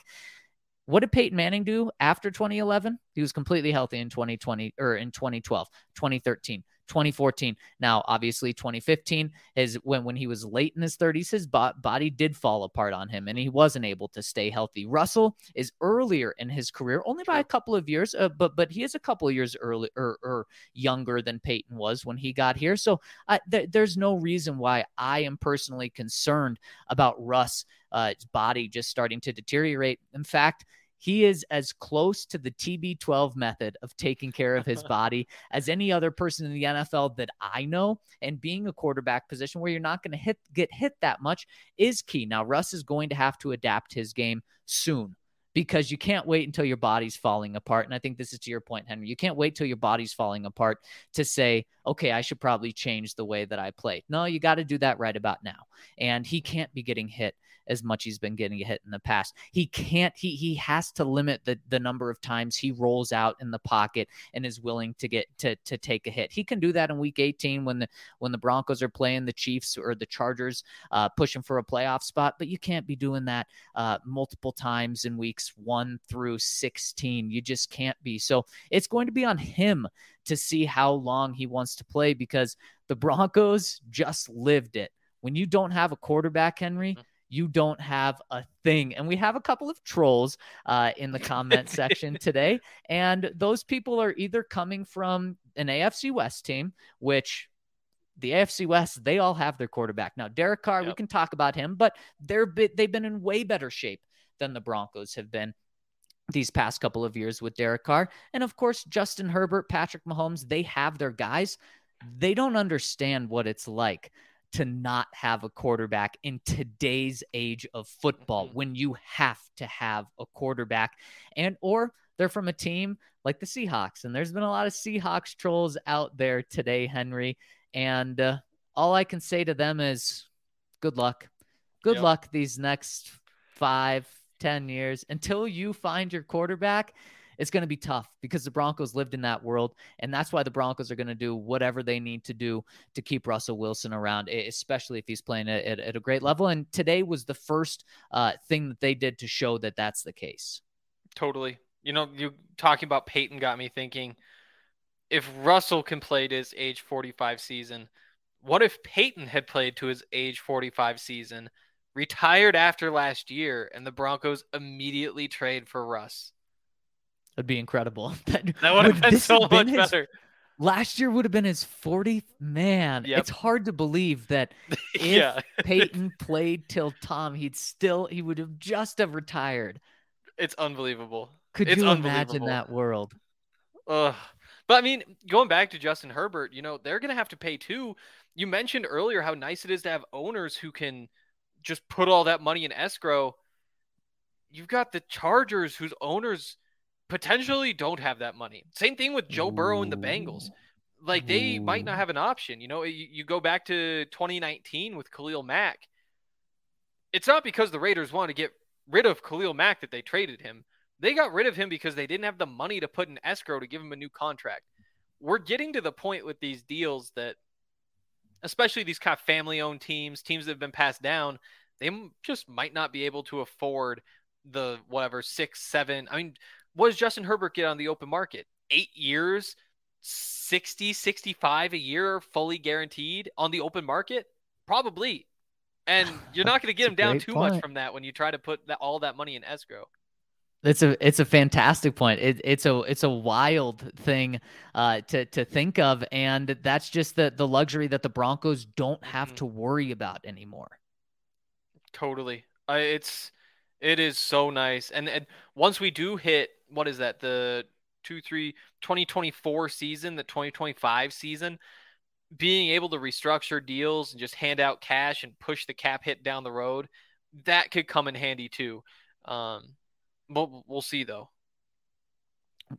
What did Peyton Manning do after 2011? He was completely healthy in 2020 or in 2012, 2013. 2014. Now, obviously, 2015 is when when he was late in his 30s, his body did fall apart on him, and he wasn't able to stay healthy. Russell is earlier in his career, only by a couple of years, uh, but but he is a couple of years early or, or younger than Peyton was when he got here. So uh, th- there's no reason why I am personally concerned about Russ' uh, body just starting to deteriorate. In fact he is as close to the TB12 method of taking care of his body as any other person in the NFL that I know. And being a quarterback position where you're not going to hit get hit that much is key. Now Russ is going to have to adapt his game soon because you can't wait until your body's falling apart. And I think this is to your point, Henry. You can't wait till your body's falling apart to say, okay, I should probably change the way that I play. No, you got to do that right about now. And he can't be getting hit as much he's been getting hit in the past. He can't he he has to limit the the number of times he rolls out in the pocket and is willing to get to to take a hit. He can do that in week 18 when the when the Broncos are playing the Chiefs or the Chargers uh, pushing for a playoff spot, but you can't be doing that uh, multiple times in weeks 1 through 16. You just can't be. So it's going to be on him to see how long he wants to play because the Broncos just lived it. When you don't have a quarterback, Henry, mm-hmm you don't have a thing. And we have a couple of trolls uh, in the comment section today. And those people are either coming from an AFC West team, which the AFC West, they all have their quarterback. Now, Derek Carr, yep. we can talk about him, but they're they've been in way better shape than the Broncos have been these past couple of years with Derek Carr. And of course, Justin Herbert, Patrick Mahomes, they have their guys. They don't understand what it's like to not have a quarterback in today's age of football mm-hmm. when you have to have a quarterback and or they're from a team like the Seahawks and there's been a lot of Seahawks trolls out there today Henry and uh, all I can say to them is good luck good yep. luck these next five ten years until you find your quarterback it's going to be tough because the Broncos lived in that world. And that's why the Broncos are going to do whatever they need to do to keep Russell Wilson around, especially if he's playing at, at a great level. And today was the first uh, thing that they did to show that that's the case. Totally. You know, you talking about Peyton got me thinking if Russell can play to his age 45 season, what if Peyton had played to his age 45 season, retired after last year, and the Broncos immediately trade for Russ? That'd be incredible. that, that would have been so much been his, better. Last year would have been his 40th. Man, yep. it's hard to believe that if yeah. Peyton played till Tom, he'd still he would have just have retired. It's unbelievable. Could it's you imagine that world? Ugh. But I mean, going back to Justin Herbert, you know, they're going to have to pay too. You mentioned earlier how nice it is to have owners who can just put all that money in escrow. You've got the Chargers whose owners potentially don't have that money. Same thing with Joe Burrow and the Bengals. like they might not have an option. You know, you, you go back to 2019 with Khalil Mack. It's not because the Raiders want to get rid of Khalil Mack that they traded him. They got rid of him because they didn't have the money to put in escrow to give him a new contract. We're getting to the point with these deals that, especially these kind of family owned teams, teams that have been passed down, they just might not be able to afford the whatever six, seven. I mean, what does Justin Herbert get on the open market? Eight years, 60, 65 a year, fully guaranteed on the open market? Probably. And you're not going to get him down too point. much from that when you try to put that, all that money in escrow. It's a it's a fantastic point. It, it's a it's a wild thing uh, to to think of, and that's just the the luxury that the Broncos don't have mm-hmm. to worry about anymore. Totally, uh, it's it is so nice, and and once we do hit what is that the two three 2024 season, the 2025 season, being able to restructure deals and just hand out cash and push the cap hit down the road, that could come in handy too. Um, we'll, we'll see though.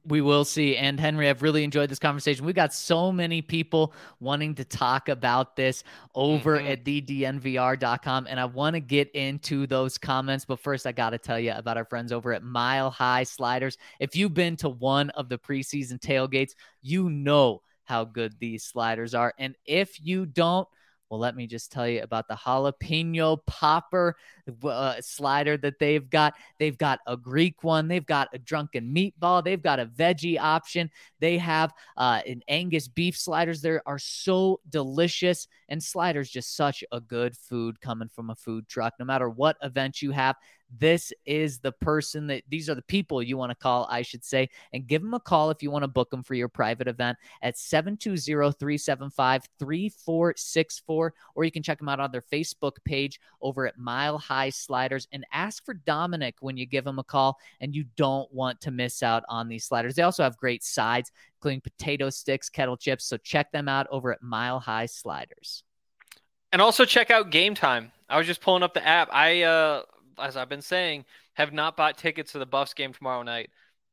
We will see. And Henry, I've really enjoyed this conversation. We got so many people wanting to talk about this over mm-hmm. at thednvr.com. And I want to get into those comments. But first, I got to tell you about our friends over at Mile High Sliders. If you've been to one of the preseason tailgates, you know how good these sliders are. And if you don't, well, let me just tell you about the jalapeno popper uh, slider that they've got. They've got a Greek one, they've got a drunken meatball, they've got a veggie option, they have uh, an Angus beef sliders. They are so delicious, and sliders just such a good food coming from a food truck. No matter what event you have, this is the person that these are the people you want to call, I should say, and give them a call if you want to book them for your private event at 720 375 3464, or you can check them out on their Facebook page over at Mile High Sliders and ask for Dominic when you give them a call. And you don't want to miss out on these sliders. They also have great sides, including potato sticks, kettle chips. So check them out over at Mile High Sliders. And also check out Game Time. I was just pulling up the app. I uh as I've been saying, have not bought tickets to the Buffs game tomorrow night.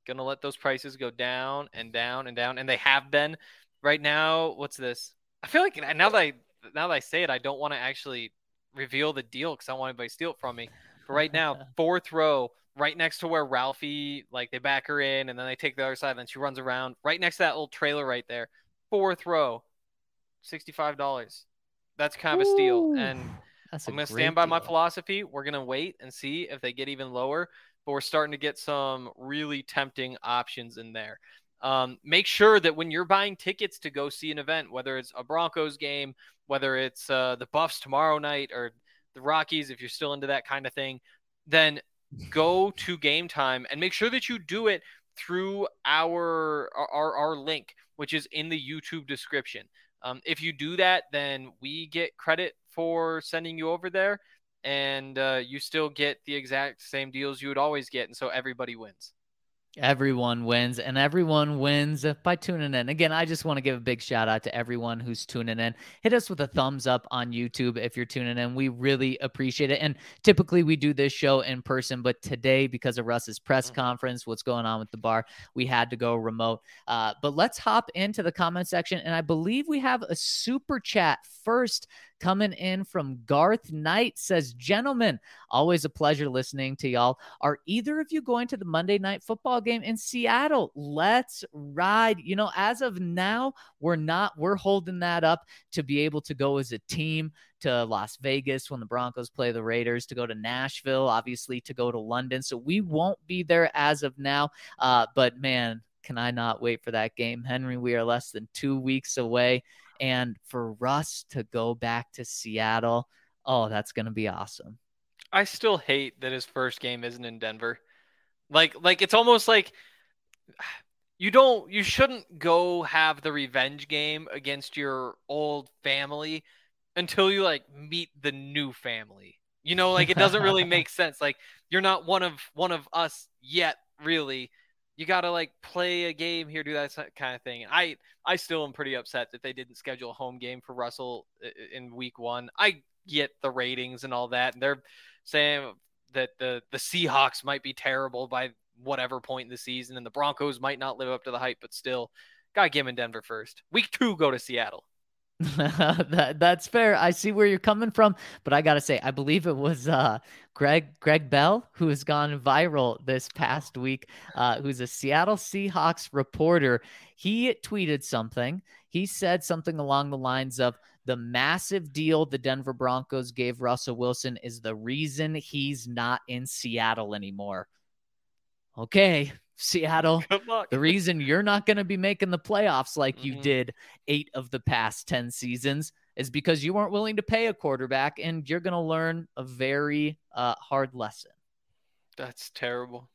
Gonna let those prices go down and down and down, and they have been. Right now, what's this? I feel like now that I now that I say it, I don't want to actually reveal the deal because I don't want anybody to steal it from me. But right now, fourth row, right next to where Ralphie, like they back her in, and then they take the other side, and then she runs around right next to that little trailer right there. Fourth row, sixty-five dollars. That's kind of a steal, and that's I'm going to stand by deal. my philosophy. We're going to wait and see if they get even lower, but we're starting to get some really tempting options in there. Um, make sure that when you're buying tickets to go see an event, whether it's a Broncos game, whether it's uh, the Buffs tomorrow night or the Rockies, if you're still into that kind of thing, then go to game time and make sure that you do it through our our, our link, which is in the YouTube description. Um, if you do that, then we get credit for sending you over there, and uh, you still get the exact same deals you would always get, and so everybody wins. Everyone wins, and everyone wins by tuning in. Again, I just want to give a big shout out to everyone who's tuning in. Hit us with a thumbs up on YouTube if you're tuning in. We really appreciate it. And typically we do this show in person, but today, because of Russ's press mm-hmm. conference, what's going on with the bar, we had to go remote. Uh, but let's hop into the comment section. And I believe we have a super chat first coming in from Garth Knight says, Gentlemen, always a pleasure listening to y'all. Are either of you going to the Monday night football game in Seattle? Let's ride. You know, as of now, we're not, we're holding that up to be able to go as a team to Las Vegas when the Broncos play the Raiders, to go to Nashville, obviously to go to London. So we won't be there as of now. Uh, but man, can I not wait for that game? Henry, we are less than two weeks away. And for Russ to go back to Seattle, oh, that's going to be awesome. I still hate that his first game isn't in Denver. Like like it's almost like you don't you shouldn't go have the revenge game against your old family until you like meet the new family. You know, like it doesn't really make sense. Like you're not one of one of us yet, really you got to like play a game here, do that kind of thing. I I still am pretty upset that they didn't schedule a home game for Russell in week one. I get the ratings and all that, and they're saying that the the Seahawks might be terrible by whatever point in the season, and the Broncos might not live up to the hype, but still, Gotta him in Denver first. Week two, go to Seattle. that, that's fair. I see where you're coming from, but I gotta say, I believe it was uh, Greg Greg Bell who has gone viral this past week. Uh, who's a Seattle Seahawks reporter. He tweeted something. He said something along the lines of the massive deal the Denver Broncos gave Russell Wilson is the reason he's not in Seattle anymore. Okay, Seattle, the reason you're not going to be making the playoffs like mm-hmm. you did eight of the past 10 seasons is because you weren't willing to pay a quarterback and you're going to learn a very uh, hard lesson. That's terrible.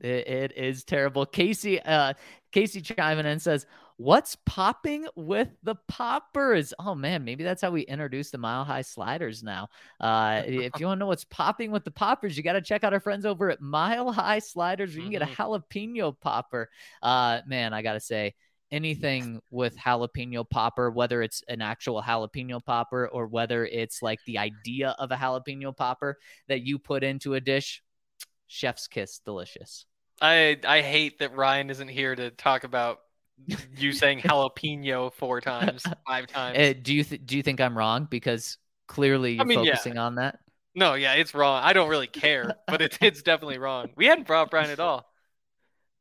It, it is terrible. Casey, uh, Casey chiming in says, What's popping with the poppers? Oh man, maybe that's how we introduce the mile high sliders now. Uh, if you want to know what's popping with the poppers, you got to check out our friends over at Mile High Sliders. You can get a mm-hmm. jalapeno popper. Uh, man, I got to say, anything with jalapeno popper, whether it's an actual jalapeno popper or whether it's like the idea of a jalapeno popper that you put into a dish, chef's kiss, delicious. I I hate that Ryan isn't here to talk about you saying jalapeno four times, five times. Uh, do you th- do you think I'm wrong? Because clearly you're I mean, focusing yeah. on that. No, yeah, it's wrong. I don't really care, but it's it's definitely wrong. We hadn't brought Brian at all.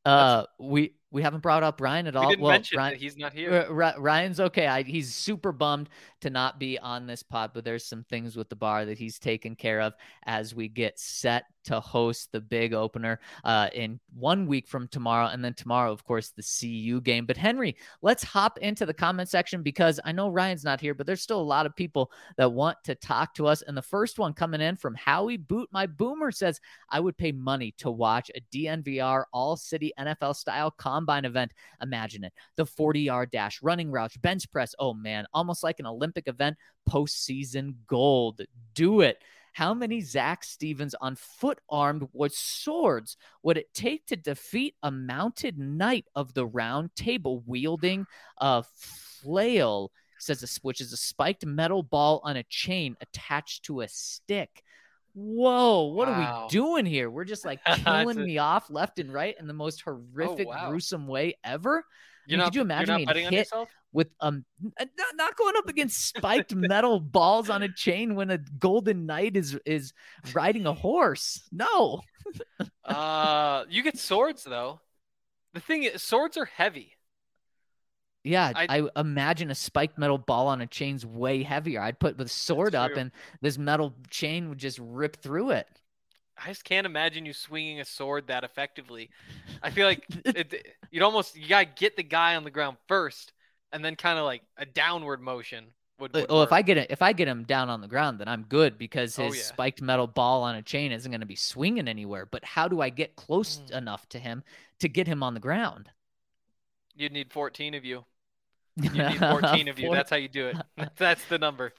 Uh, we we haven't brought up Ryan at all. We didn't well, mention Ryan, that he's not here. Ryan's okay. I, he's super bummed to not be on this pod, but there's some things with the bar that he's taken care of as we get set to host the big opener uh, in one week from tomorrow. And then tomorrow, of course, the CU game. But Henry, let's hop into the comment section because I know Ryan's not here, but there's still a lot of people that want to talk to us. And the first one coming in from Howie Boot, my boomer says, I would pay money to watch a DNVR all city NFL style combine event. Imagine it the 40 yard dash, running routes, bench press. Oh man, almost like an Olympic event, postseason gold. Do it. How many Zac Stevens on foot armed with swords would it take to defeat a mounted knight of the round table wielding a flail? Says a, which is a spiked metal ball on a chain attached to a stick. Whoa, what wow. are we doing here? We're just like killing a... me off left and right in the most oh, horrific, oh, wow. gruesome way ever. I mean, not, could you imagine being hit with um not, not going up against spiked metal balls on a chain when a golden knight is is riding a horse? No. uh, you get swords though. The thing is, swords are heavy. Yeah, I, I, imagine a spiked metal ball on a chain's way heavier. I'd put the sword up, and this metal chain would just rip through it. I just can't imagine you swinging a sword that effectively. I feel like it, you'd almost you gotta get the guy on the ground first, and then kind of like a downward motion would. would oh, work. if I get it, if I get him down on the ground, then I'm good because oh, his oh, yeah. spiked metal ball on a chain isn't going to be swinging anywhere. But how do I get close mm. enough to him to get him on the ground? You'd need 14 of you. You need 14 of you. That's how you do it. That's the number.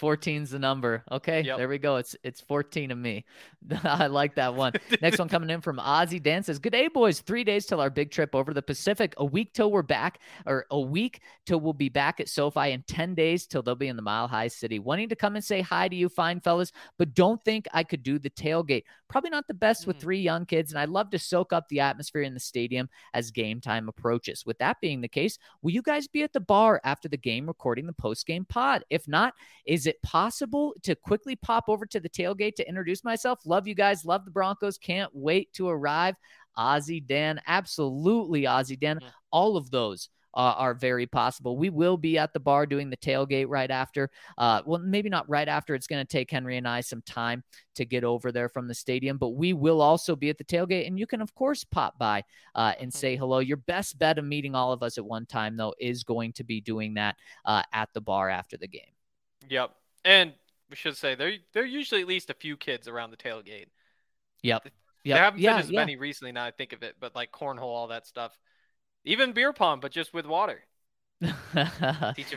14's the number. Okay, yep. there we go. It's it's 14 of me. I like that one. Next one coming in from Ozzy Dan says, Good day, boys. Three days till our big trip over the Pacific. A week till we're back, or a week till we'll be back at SoFi, and 10 days till they'll be in the Mile High City. Wanting to come and say hi to you, fine fellas, but don't think I could do the tailgate. Probably not the best mm. with three young kids, and I'd love to soak up the atmosphere in the stadium as game time approaches. With that being the case, will you guys be at the bar after the game recording the post game pod? If not, is it possible to quickly pop over to the tailgate to introduce myself? Love you guys. Love the Broncos. Can't wait to arrive. Ozzy Dan, absolutely Ozzy Dan. Mm. All of those uh, are very possible. We will be at the bar doing the tailgate right after. Uh, well, maybe not right after. It's going to take Henry and I some time to get over there from the stadium, but we will also be at the tailgate. And you can, of course, pop by uh, and say hello. Your best bet of meeting all of us at one time, though, is going to be doing that uh, at the bar after the game. Yep. And we should say there there are usually at least a few kids around the tailgate. Yep. Yep. There haven't yeah, been as yeah. many recently now I think of it, but like cornhole, all that stuff. Even beer pong, but just with water.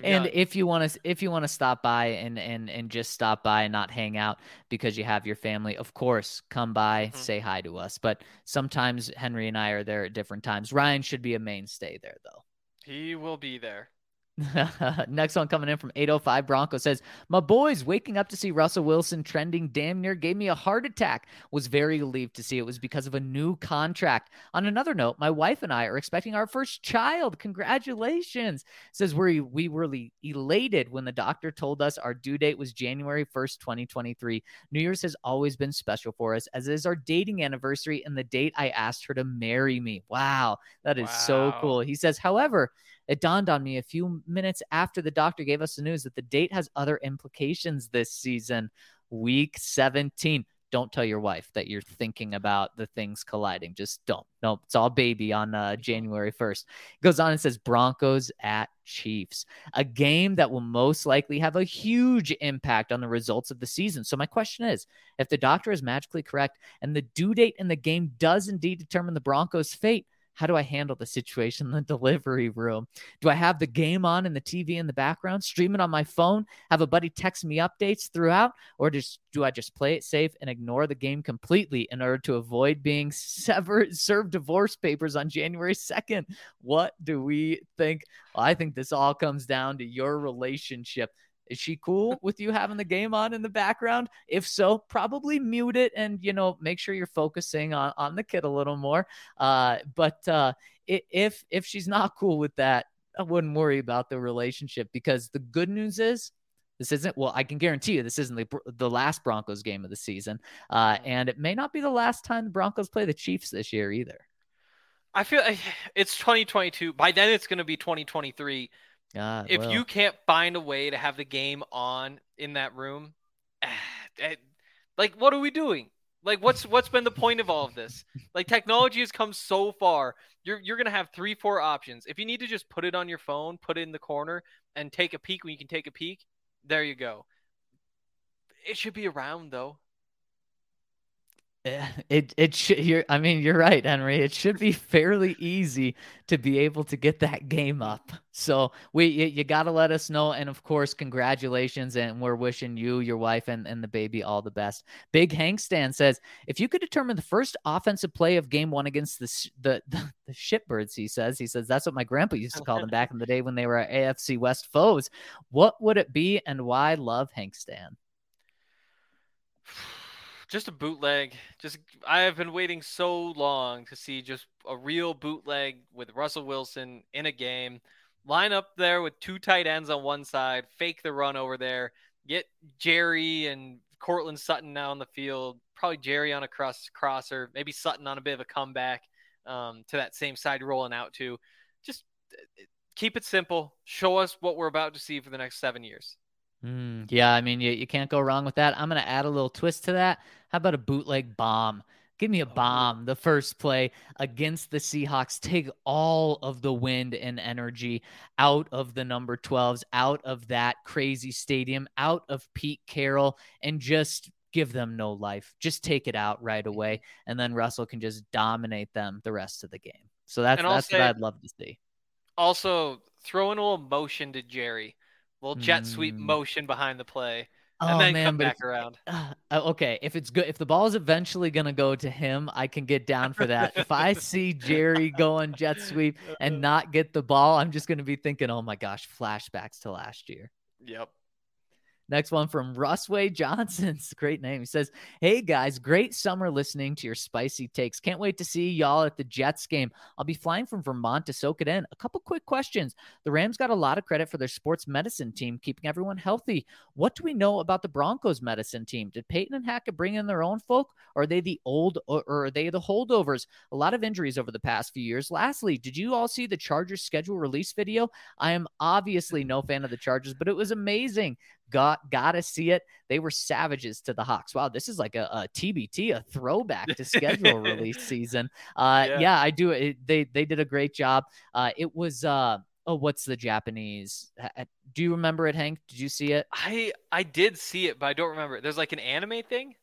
and if you want to if you want to stop by and and and just stop by and not hang out because you have your family of course come by mm-hmm. say hi to us but sometimes henry and i are there at different times ryan should be a mainstay there though he will be there Next one coming in from 805 Bronco says, My boys waking up to see Russell Wilson trending damn near gave me a heart attack. Was very relieved to see it was because of a new contract. On another note, my wife and I are expecting our first child. Congratulations. Says we we were elated when the doctor told us our due date was January 1st, 2023. New Year's has always been special for us, as it is our dating anniversary and the date I asked her to marry me. Wow, that is wow. so cool. He says, however, it dawned on me a few minutes after the doctor gave us the news that the date has other implications this season. Week 17. Don't tell your wife that you're thinking about the things colliding. Just don't. No, it's all baby on uh, January 1st. goes on and says Broncos at Chiefs, a game that will most likely have a huge impact on the results of the season. So, my question is if the doctor is magically correct and the due date in the game does indeed determine the Broncos' fate, how do I handle the situation in the delivery room? Do I have the game on and the TV in the background, stream it on my phone, have a buddy text me updates throughout, or just do I just play it safe and ignore the game completely in order to avoid being severed, served divorce papers on January 2nd? What do we think? Well, I think this all comes down to your relationship is she cool with you having the game on in the background? If so, probably mute it and you know make sure you're focusing on on the kid a little more. Uh, but uh, if if she's not cool with that, I wouldn't worry about the relationship because the good news is this isn't well. I can guarantee you this isn't the the last Broncos game of the season, uh, and it may not be the last time the Broncos play the Chiefs this year either. I feel it's 2022. By then, it's going to be 2023 God, if well. you can't find a way to have the game on in that room, like what are we doing? Like what's what's been the point of all of this? Like technology has come so far. You're you're gonna have three, four options. If you need to just put it on your phone, put it in the corner, and take a peek when you can take a peek, there you go. It should be around though. It it should. You're, I mean, you're right, Henry. It should be fairly easy to be able to get that game up. So we you, you got to let us know, and of course, congratulations, and we're wishing you, your wife, and and the baby all the best. Big Hank Stan says, if you could determine the first offensive play of Game One against the the the, the shitbirds, he says, he says that's what my grandpa used to call them back in the day when they were AFC West foes. What would it be, and why? Love Hank Stan just a bootleg. Just I have been waiting so long to see just a real bootleg with Russell Wilson in a game. Line up there with two tight ends on one side, fake the run over there, get Jerry and Courtland Sutton now on the field. Probably Jerry on a cross crosser, maybe Sutton on a bit of a comeback um, to that same side rolling out to. Just uh, keep it simple. Show us what we're about to see for the next seven years. Mm, yeah, I mean, you, you can't go wrong with that. I'm going to add a little twist to that. How about a bootleg bomb? Give me a oh. bomb the first play against the Seahawks. Take all of the wind and energy out of the number 12s, out of that crazy stadium, out of Pete Carroll, and just give them no life. Just take it out right away. And then Russell can just dominate them the rest of the game. So that's, that's what I'd love to see. Also, throw in a little motion to Jerry little jet sweep mm. motion behind the play, and oh, then man, come back around. Uh, okay, if it's good, if the ball is eventually gonna go to him, I can get down for that. if I see Jerry going jet sweep and not get the ball, I'm just gonna be thinking, oh my gosh, flashbacks to last year. Yep. Next one from Russway Johnson's great name. He says, Hey guys, great summer listening to your spicy takes. Can't wait to see y'all at the Jets game. I'll be flying from Vermont to soak it in. A couple quick questions. The Rams got a lot of credit for their sports medicine team, keeping everyone healthy. What do we know about the Broncos medicine team? Did Peyton and Hackett bring in their own folk? Or are they the old or are they the holdovers? A lot of injuries over the past few years. Lastly, did you all see the Chargers schedule release video? I am obviously no fan of the Chargers, but it was amazing. Got gotta see it. They were savages to the Hawks. Wow, this is like a, a TBT, a throwback to schedule release season. Uh, yeah. yeah. I do. It, they they did a great job. Uh, it was uh, oh, what's the Japanese? Do you remember it, Hank? Did you see it? I I did see it, but I don't remember. There's like an anime thing.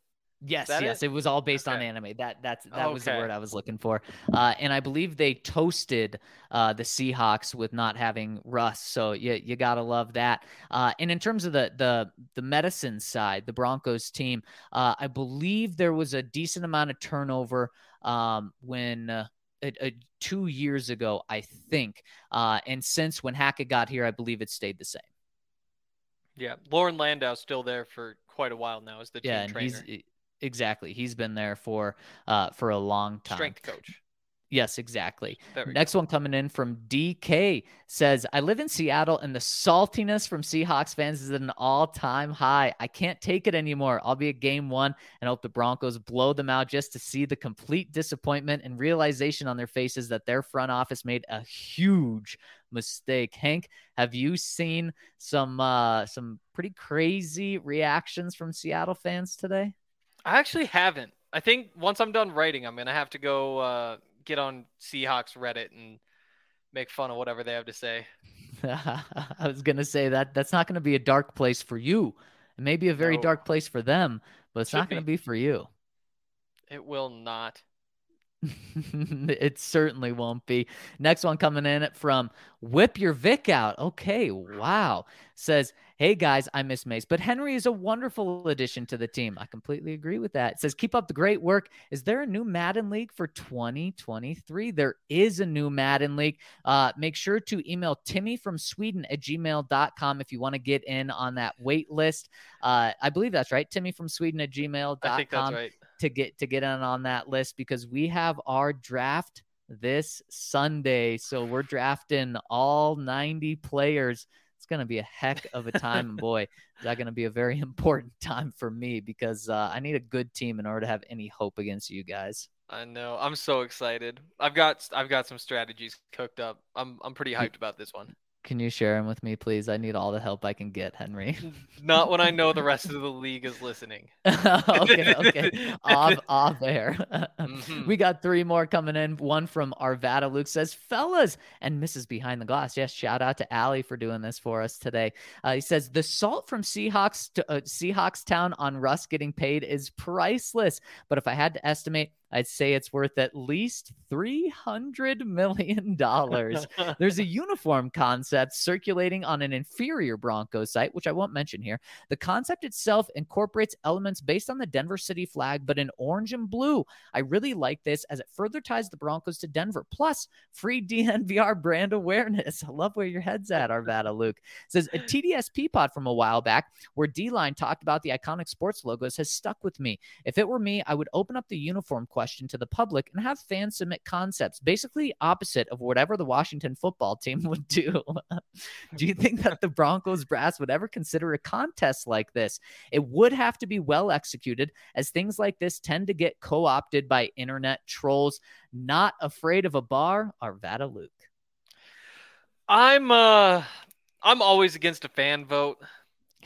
Yes, yes, it? it? was all based okay. on anime. That that's that okay. was the word I was looking for. Uh, and I believe they toasted uh, the Seahawks with not having Russ. So you you gotta love that. Uh, and in terms of the the the medicine side, the Broncos team, uh, I believe there was a decent amount of turnover um, when uh, uh, uh, two years ago, I think. Uh, and since when Hackett got here, I believe it stayed the same. Yeah, Loren Landow's still there for quite a while now as the team yeah, trainer. He's, exactly. He's been there for uh, for a long time. Strength coach. Yes, exactly. Next go. one coming in from DK says, I live in Seattle and the saltiness from Seahawks fans is at an all time high. I can't take it anymore. I'll be at game one and hope the Broncos blow them out just to see the complete disappointment and realization on their faces that their front office made a huge mistake. Hank, have you seen some uh, some pretty crazy reactions from Seattle fans today? I actually haven't. I think once I'm done writing, I'm gonna have to go uh, get on Seahawks Reddit and make fun of whatever they have to say. I was gonna say that that's not gonna be a dark place for you. It may be a very no. dark place for them, but it's Should not gonna be. be for you. It will not. it certainly won't be. Next one coming in from Whip Your Vic Out. Okay, wow. Says, Hey guys, I miss Mace, but Henry is a wonderful addition to the team. I completely agree with that. It says, Keep up the great work. Is there a new Madden League for 2023? There is a new Madden League. Uh, make sure to email Timmy from Sweden at gmail.com if you want to get in on that wait list. Uh, I believe that's right. Timmy from Sweden at gmail.com. I think that's right to get to get in on that list because we have our draft this Sunday. So we're drafting all 90 players. It's going to be a heck of a time. And boy, is that going to be a very important time for me because uh, I need a good team in order to have any hope against you guys. I know. I'm so excited. I've got I've got some strategies cooked up. I'm I'm pretty hyped about this one. Can you share them with me, please? I need all the help I can get, Henry. Not when I know the rest of the league is listening. okay, okay. off, off air. Mm-hmm. We got three more coming in. One from Arvada Luke says, "Fellas," and Mrs. Behind the Glass. Yes, shout out to Allie for doing this for us today. Uh, he says the salt from Seahawks to uh, Seahawks Town on Russ getting paid is priceless. But if I had to estimate, I'd say it's worth at least $300 million. There's a uniform concept circulating on an inferior Broncos site, which I won't mention here. The concept itself incorporates elements based on the Denver City flag, but in orange and blue. I really like this as it further ties the Broncos to Denver. Plus, free DNVR brand awareness. I love where your head's at, Arvada Luke. It says a TDSP pod from a while back where D line talked about the iconic sports logos has stuck with me. If it were me, I would open up the uniform question question to the public and have fans submit concepts, basically opposite of whatever the Washington football team would do. do you think that the Broncos brass would ever consider a contest like this? It would have to be well executed, as things like this tend to get co opted by internet trolls. Not afraid of a bar, Arvada Luke. I'm uh I'm always against a fan vote.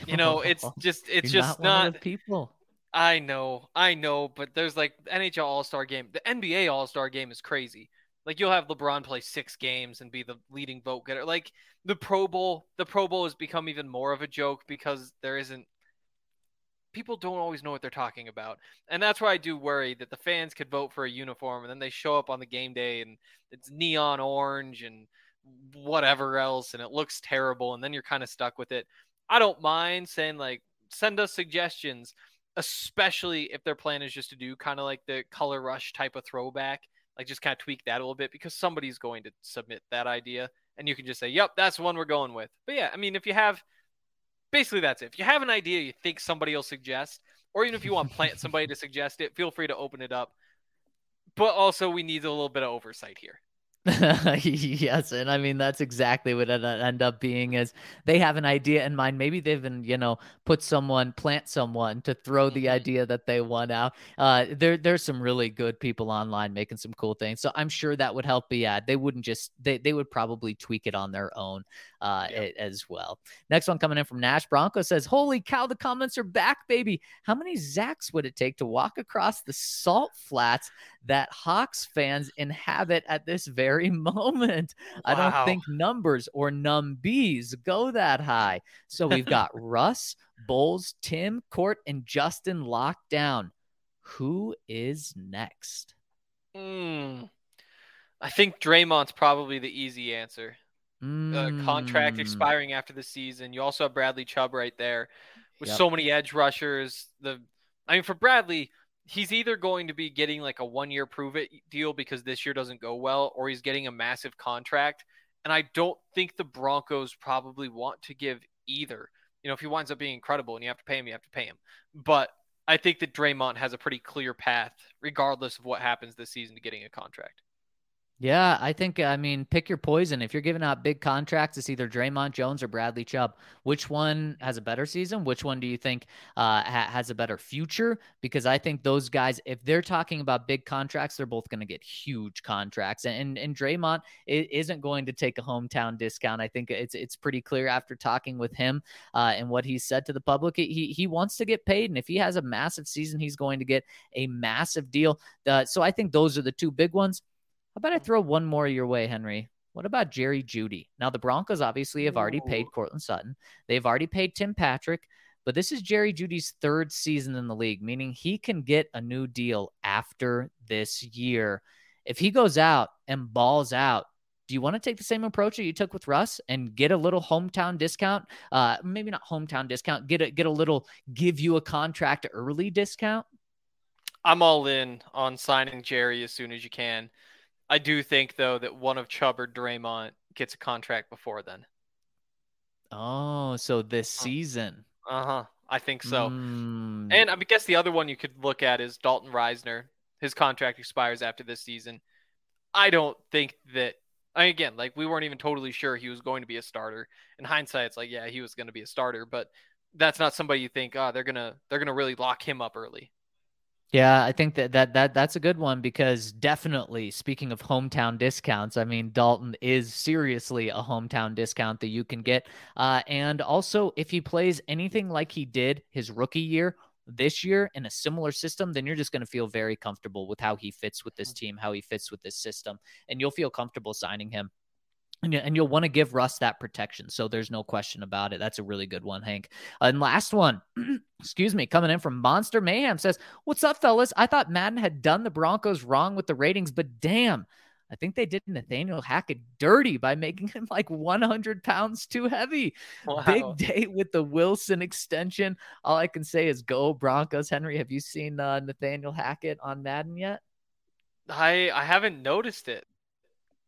You know, it's just it's You're just not, not people. I know, I know, but there's like the NHL All Star game. The NBA All Star game is crazy. Like you'll have LeBron play six games and be the leading vote getter. Like the Pro Bowl, the Pro Bowl has become even more of a joke because there isn't. People don't always know what they're talking about, and that's why I do worry that the fans could vote for a uniform and then they show up on the game day and it's neon orange and whatever else, and it looks terrible, and then you're kind of stuck with it. I don't mind saying like send us suggestions especially if their plan is just to do kind of like the color rush type of throwback, like just kind of tweak that a little bit because somebody's going to submit that idea and you can just say, yep, that's the one we're going with. But yeah, I mean, if you have basically that's it. If you have an idea you think somebody will suggest, or even if you want plant somebody to suggest it, feel free to open it up. But also, we need a little bit of oversight here. yes, and I mean that's exactly what it end up being is they have an idea in mind. Maybe they've been, you know, put someone, plant someone to throw the mm-hmm. idea that they want out. Uh, there, there's some really good people online making some cool things, so I'm sure that would help. But yeah, they wouldn't just they they would probably tweak it on their own uh, yep. as well. Next one coming in from Nash Bronco says, "Holy cow, the comments are back, baby! How many Zacs would it take to walk across the salt flats that Hawks fans inhabit at this very moment. Wow. I don't think numbers or numbies go that high. So we've got Russ, Bolles, Tim, Court, and Justin locked down. Who is next? Mm, I think Dre'Mont's probably the easy answer. Mm. Uh, contract hmm. expiring after the season. You also have Bradley Chubb right there with yep. so many edge rushers. The I mean, for Bradley, he's either going to be getting like a one year prove it deal because this year doesn't go well, or he's getting a massive contract. And I don't think the Broncos probably want to give either. You know, if he winds up being incredible and you have to pay him, you have to pay him. But I think that Dre'Mont has a pretty clear path, regardless of what happens this season, to getting a contract. Yeah, I think I mean pick your poison. If you're giving out big contracts, it's either Dre'Mont Jones or Bradley Chubb. Which one has a better season? Which one do you think uh, ha- has a better future? Because I think those guys, if they're talking about big contracts, they're both going to get huge contracts. And and Dre'Mont isn't going to take a hometown discount. I think it's it's pretty clear after talking with him uh, and what he said to the public. He he wants to get paid, and if he has a massive season, he's going to get a massive deal. Uh, so I think those are the two big ones. How about I throw one more your way, Henry? What about Jerry Jeudy? Now, the Broncos obviously have already paid Courtland Sutton. They've already paid Tim Patrick, but this is Jerry Jeudy's third season in the league, meaning he can get a new deal after this year. If he goes out and balls out, do you want to take the same approach that you took with Russ and get a little hometown discount? Uh, maybe not hometown discount. Get a get a little give you a contract early discount. I'm all in on signing Jerry as soon as you can. I do think though that one of Chubb or Dre'Mont gets a contract before then. Oh, so this season. Uh huh. I think so. Mm. And I guess the other one you could look at is Dalton Risner. His contract expires after this season. I don't think that. I mean, again, like we weren't even totally sure he was going to be a starter. In hindsight, it's like, yeah, he was going to be a starter, but that's not somebody you think, oh, they're gonna they're gonna really lock him up early. Yeah, I think that, that that that's a good one because definitely speaking of hometown discounts, I mean Dalton is seriously a hometown discount that you can get. Uh, and also, if he plays anything like he did his rookie year this year in a similar system, then you're just going to feel very comfortable with how he fits with this team, how he fits with this system, and you'll feel comfortable signing him and, and you'll want to give Russ that protection. So there's no question about it. That's a really good one, Hank. And last one, excuse me, coming in from Monster Mayhem says, What's up, fellas? I thought Madden had done the Broncos wrong with the ratings, but damn, I think they did Nathaniel Hackett dirty by making him like 100 pounds too heavy. Wow. Big day with the Wilson extension. All I can say is go Broncos. Henry, have you seen uh, Nathaniel Hackett on Madden yet? I I haven't noticed it.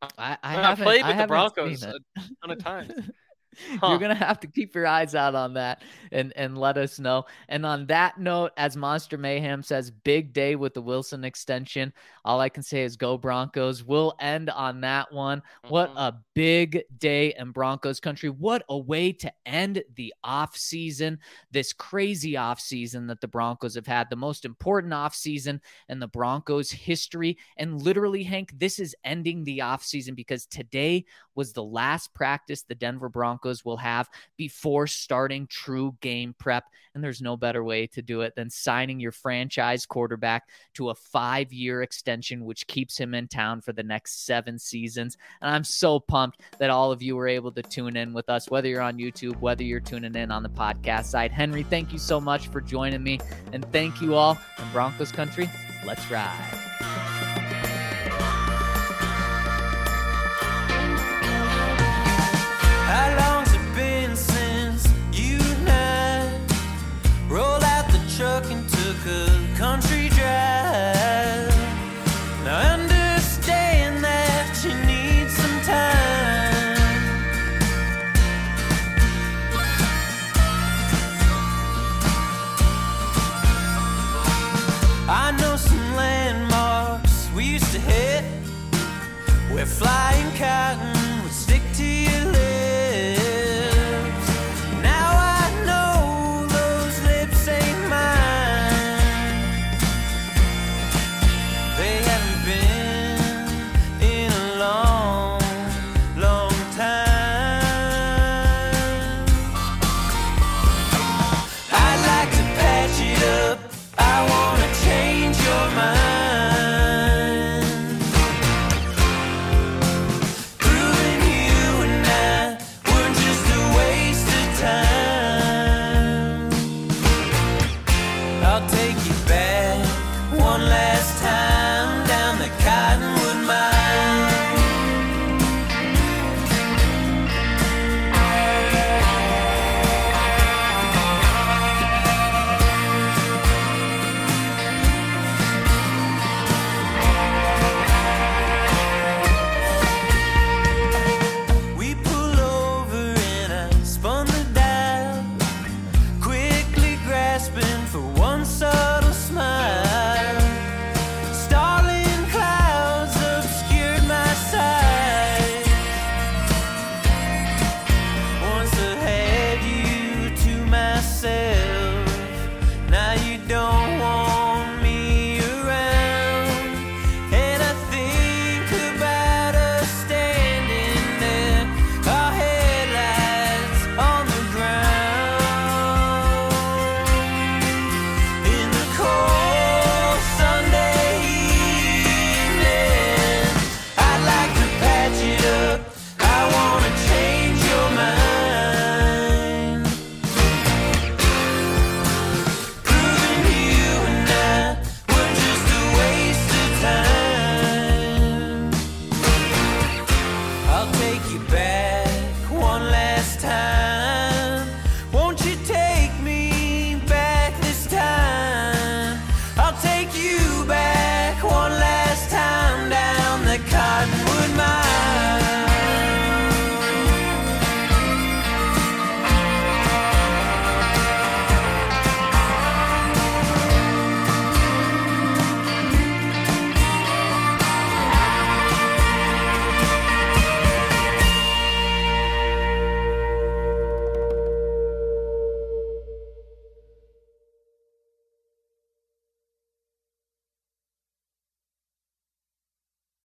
I, I, I played with I the Broncos a ton of times. Huh. You're gonna have to keep your eyes out on that and and let us know. And on that note, as Monster Mayhem says, big day with the Wilson extension. All I can say is go Broncos. We'll end on that one. Mm-hmm. What a big day in Broncos country. What a way to end the off season. This crazy off season that the Broncos have had, the most important off season in the Broncos history. And literally, Hank, this is ending the off season because today was the last practice the Denver Broncos will have before starting true game prep. And there's no better way to do it than signing your franchise quarterback to a five year extension, which keeps him in town for the next seven seasons. And I'm so pumped that all of you were able to tune in with us, whether you're on YouTube, whether you're tuning in on the podcast side. Henry, thank you so much for joining me. And thank you all in Broncos country. Let's ride.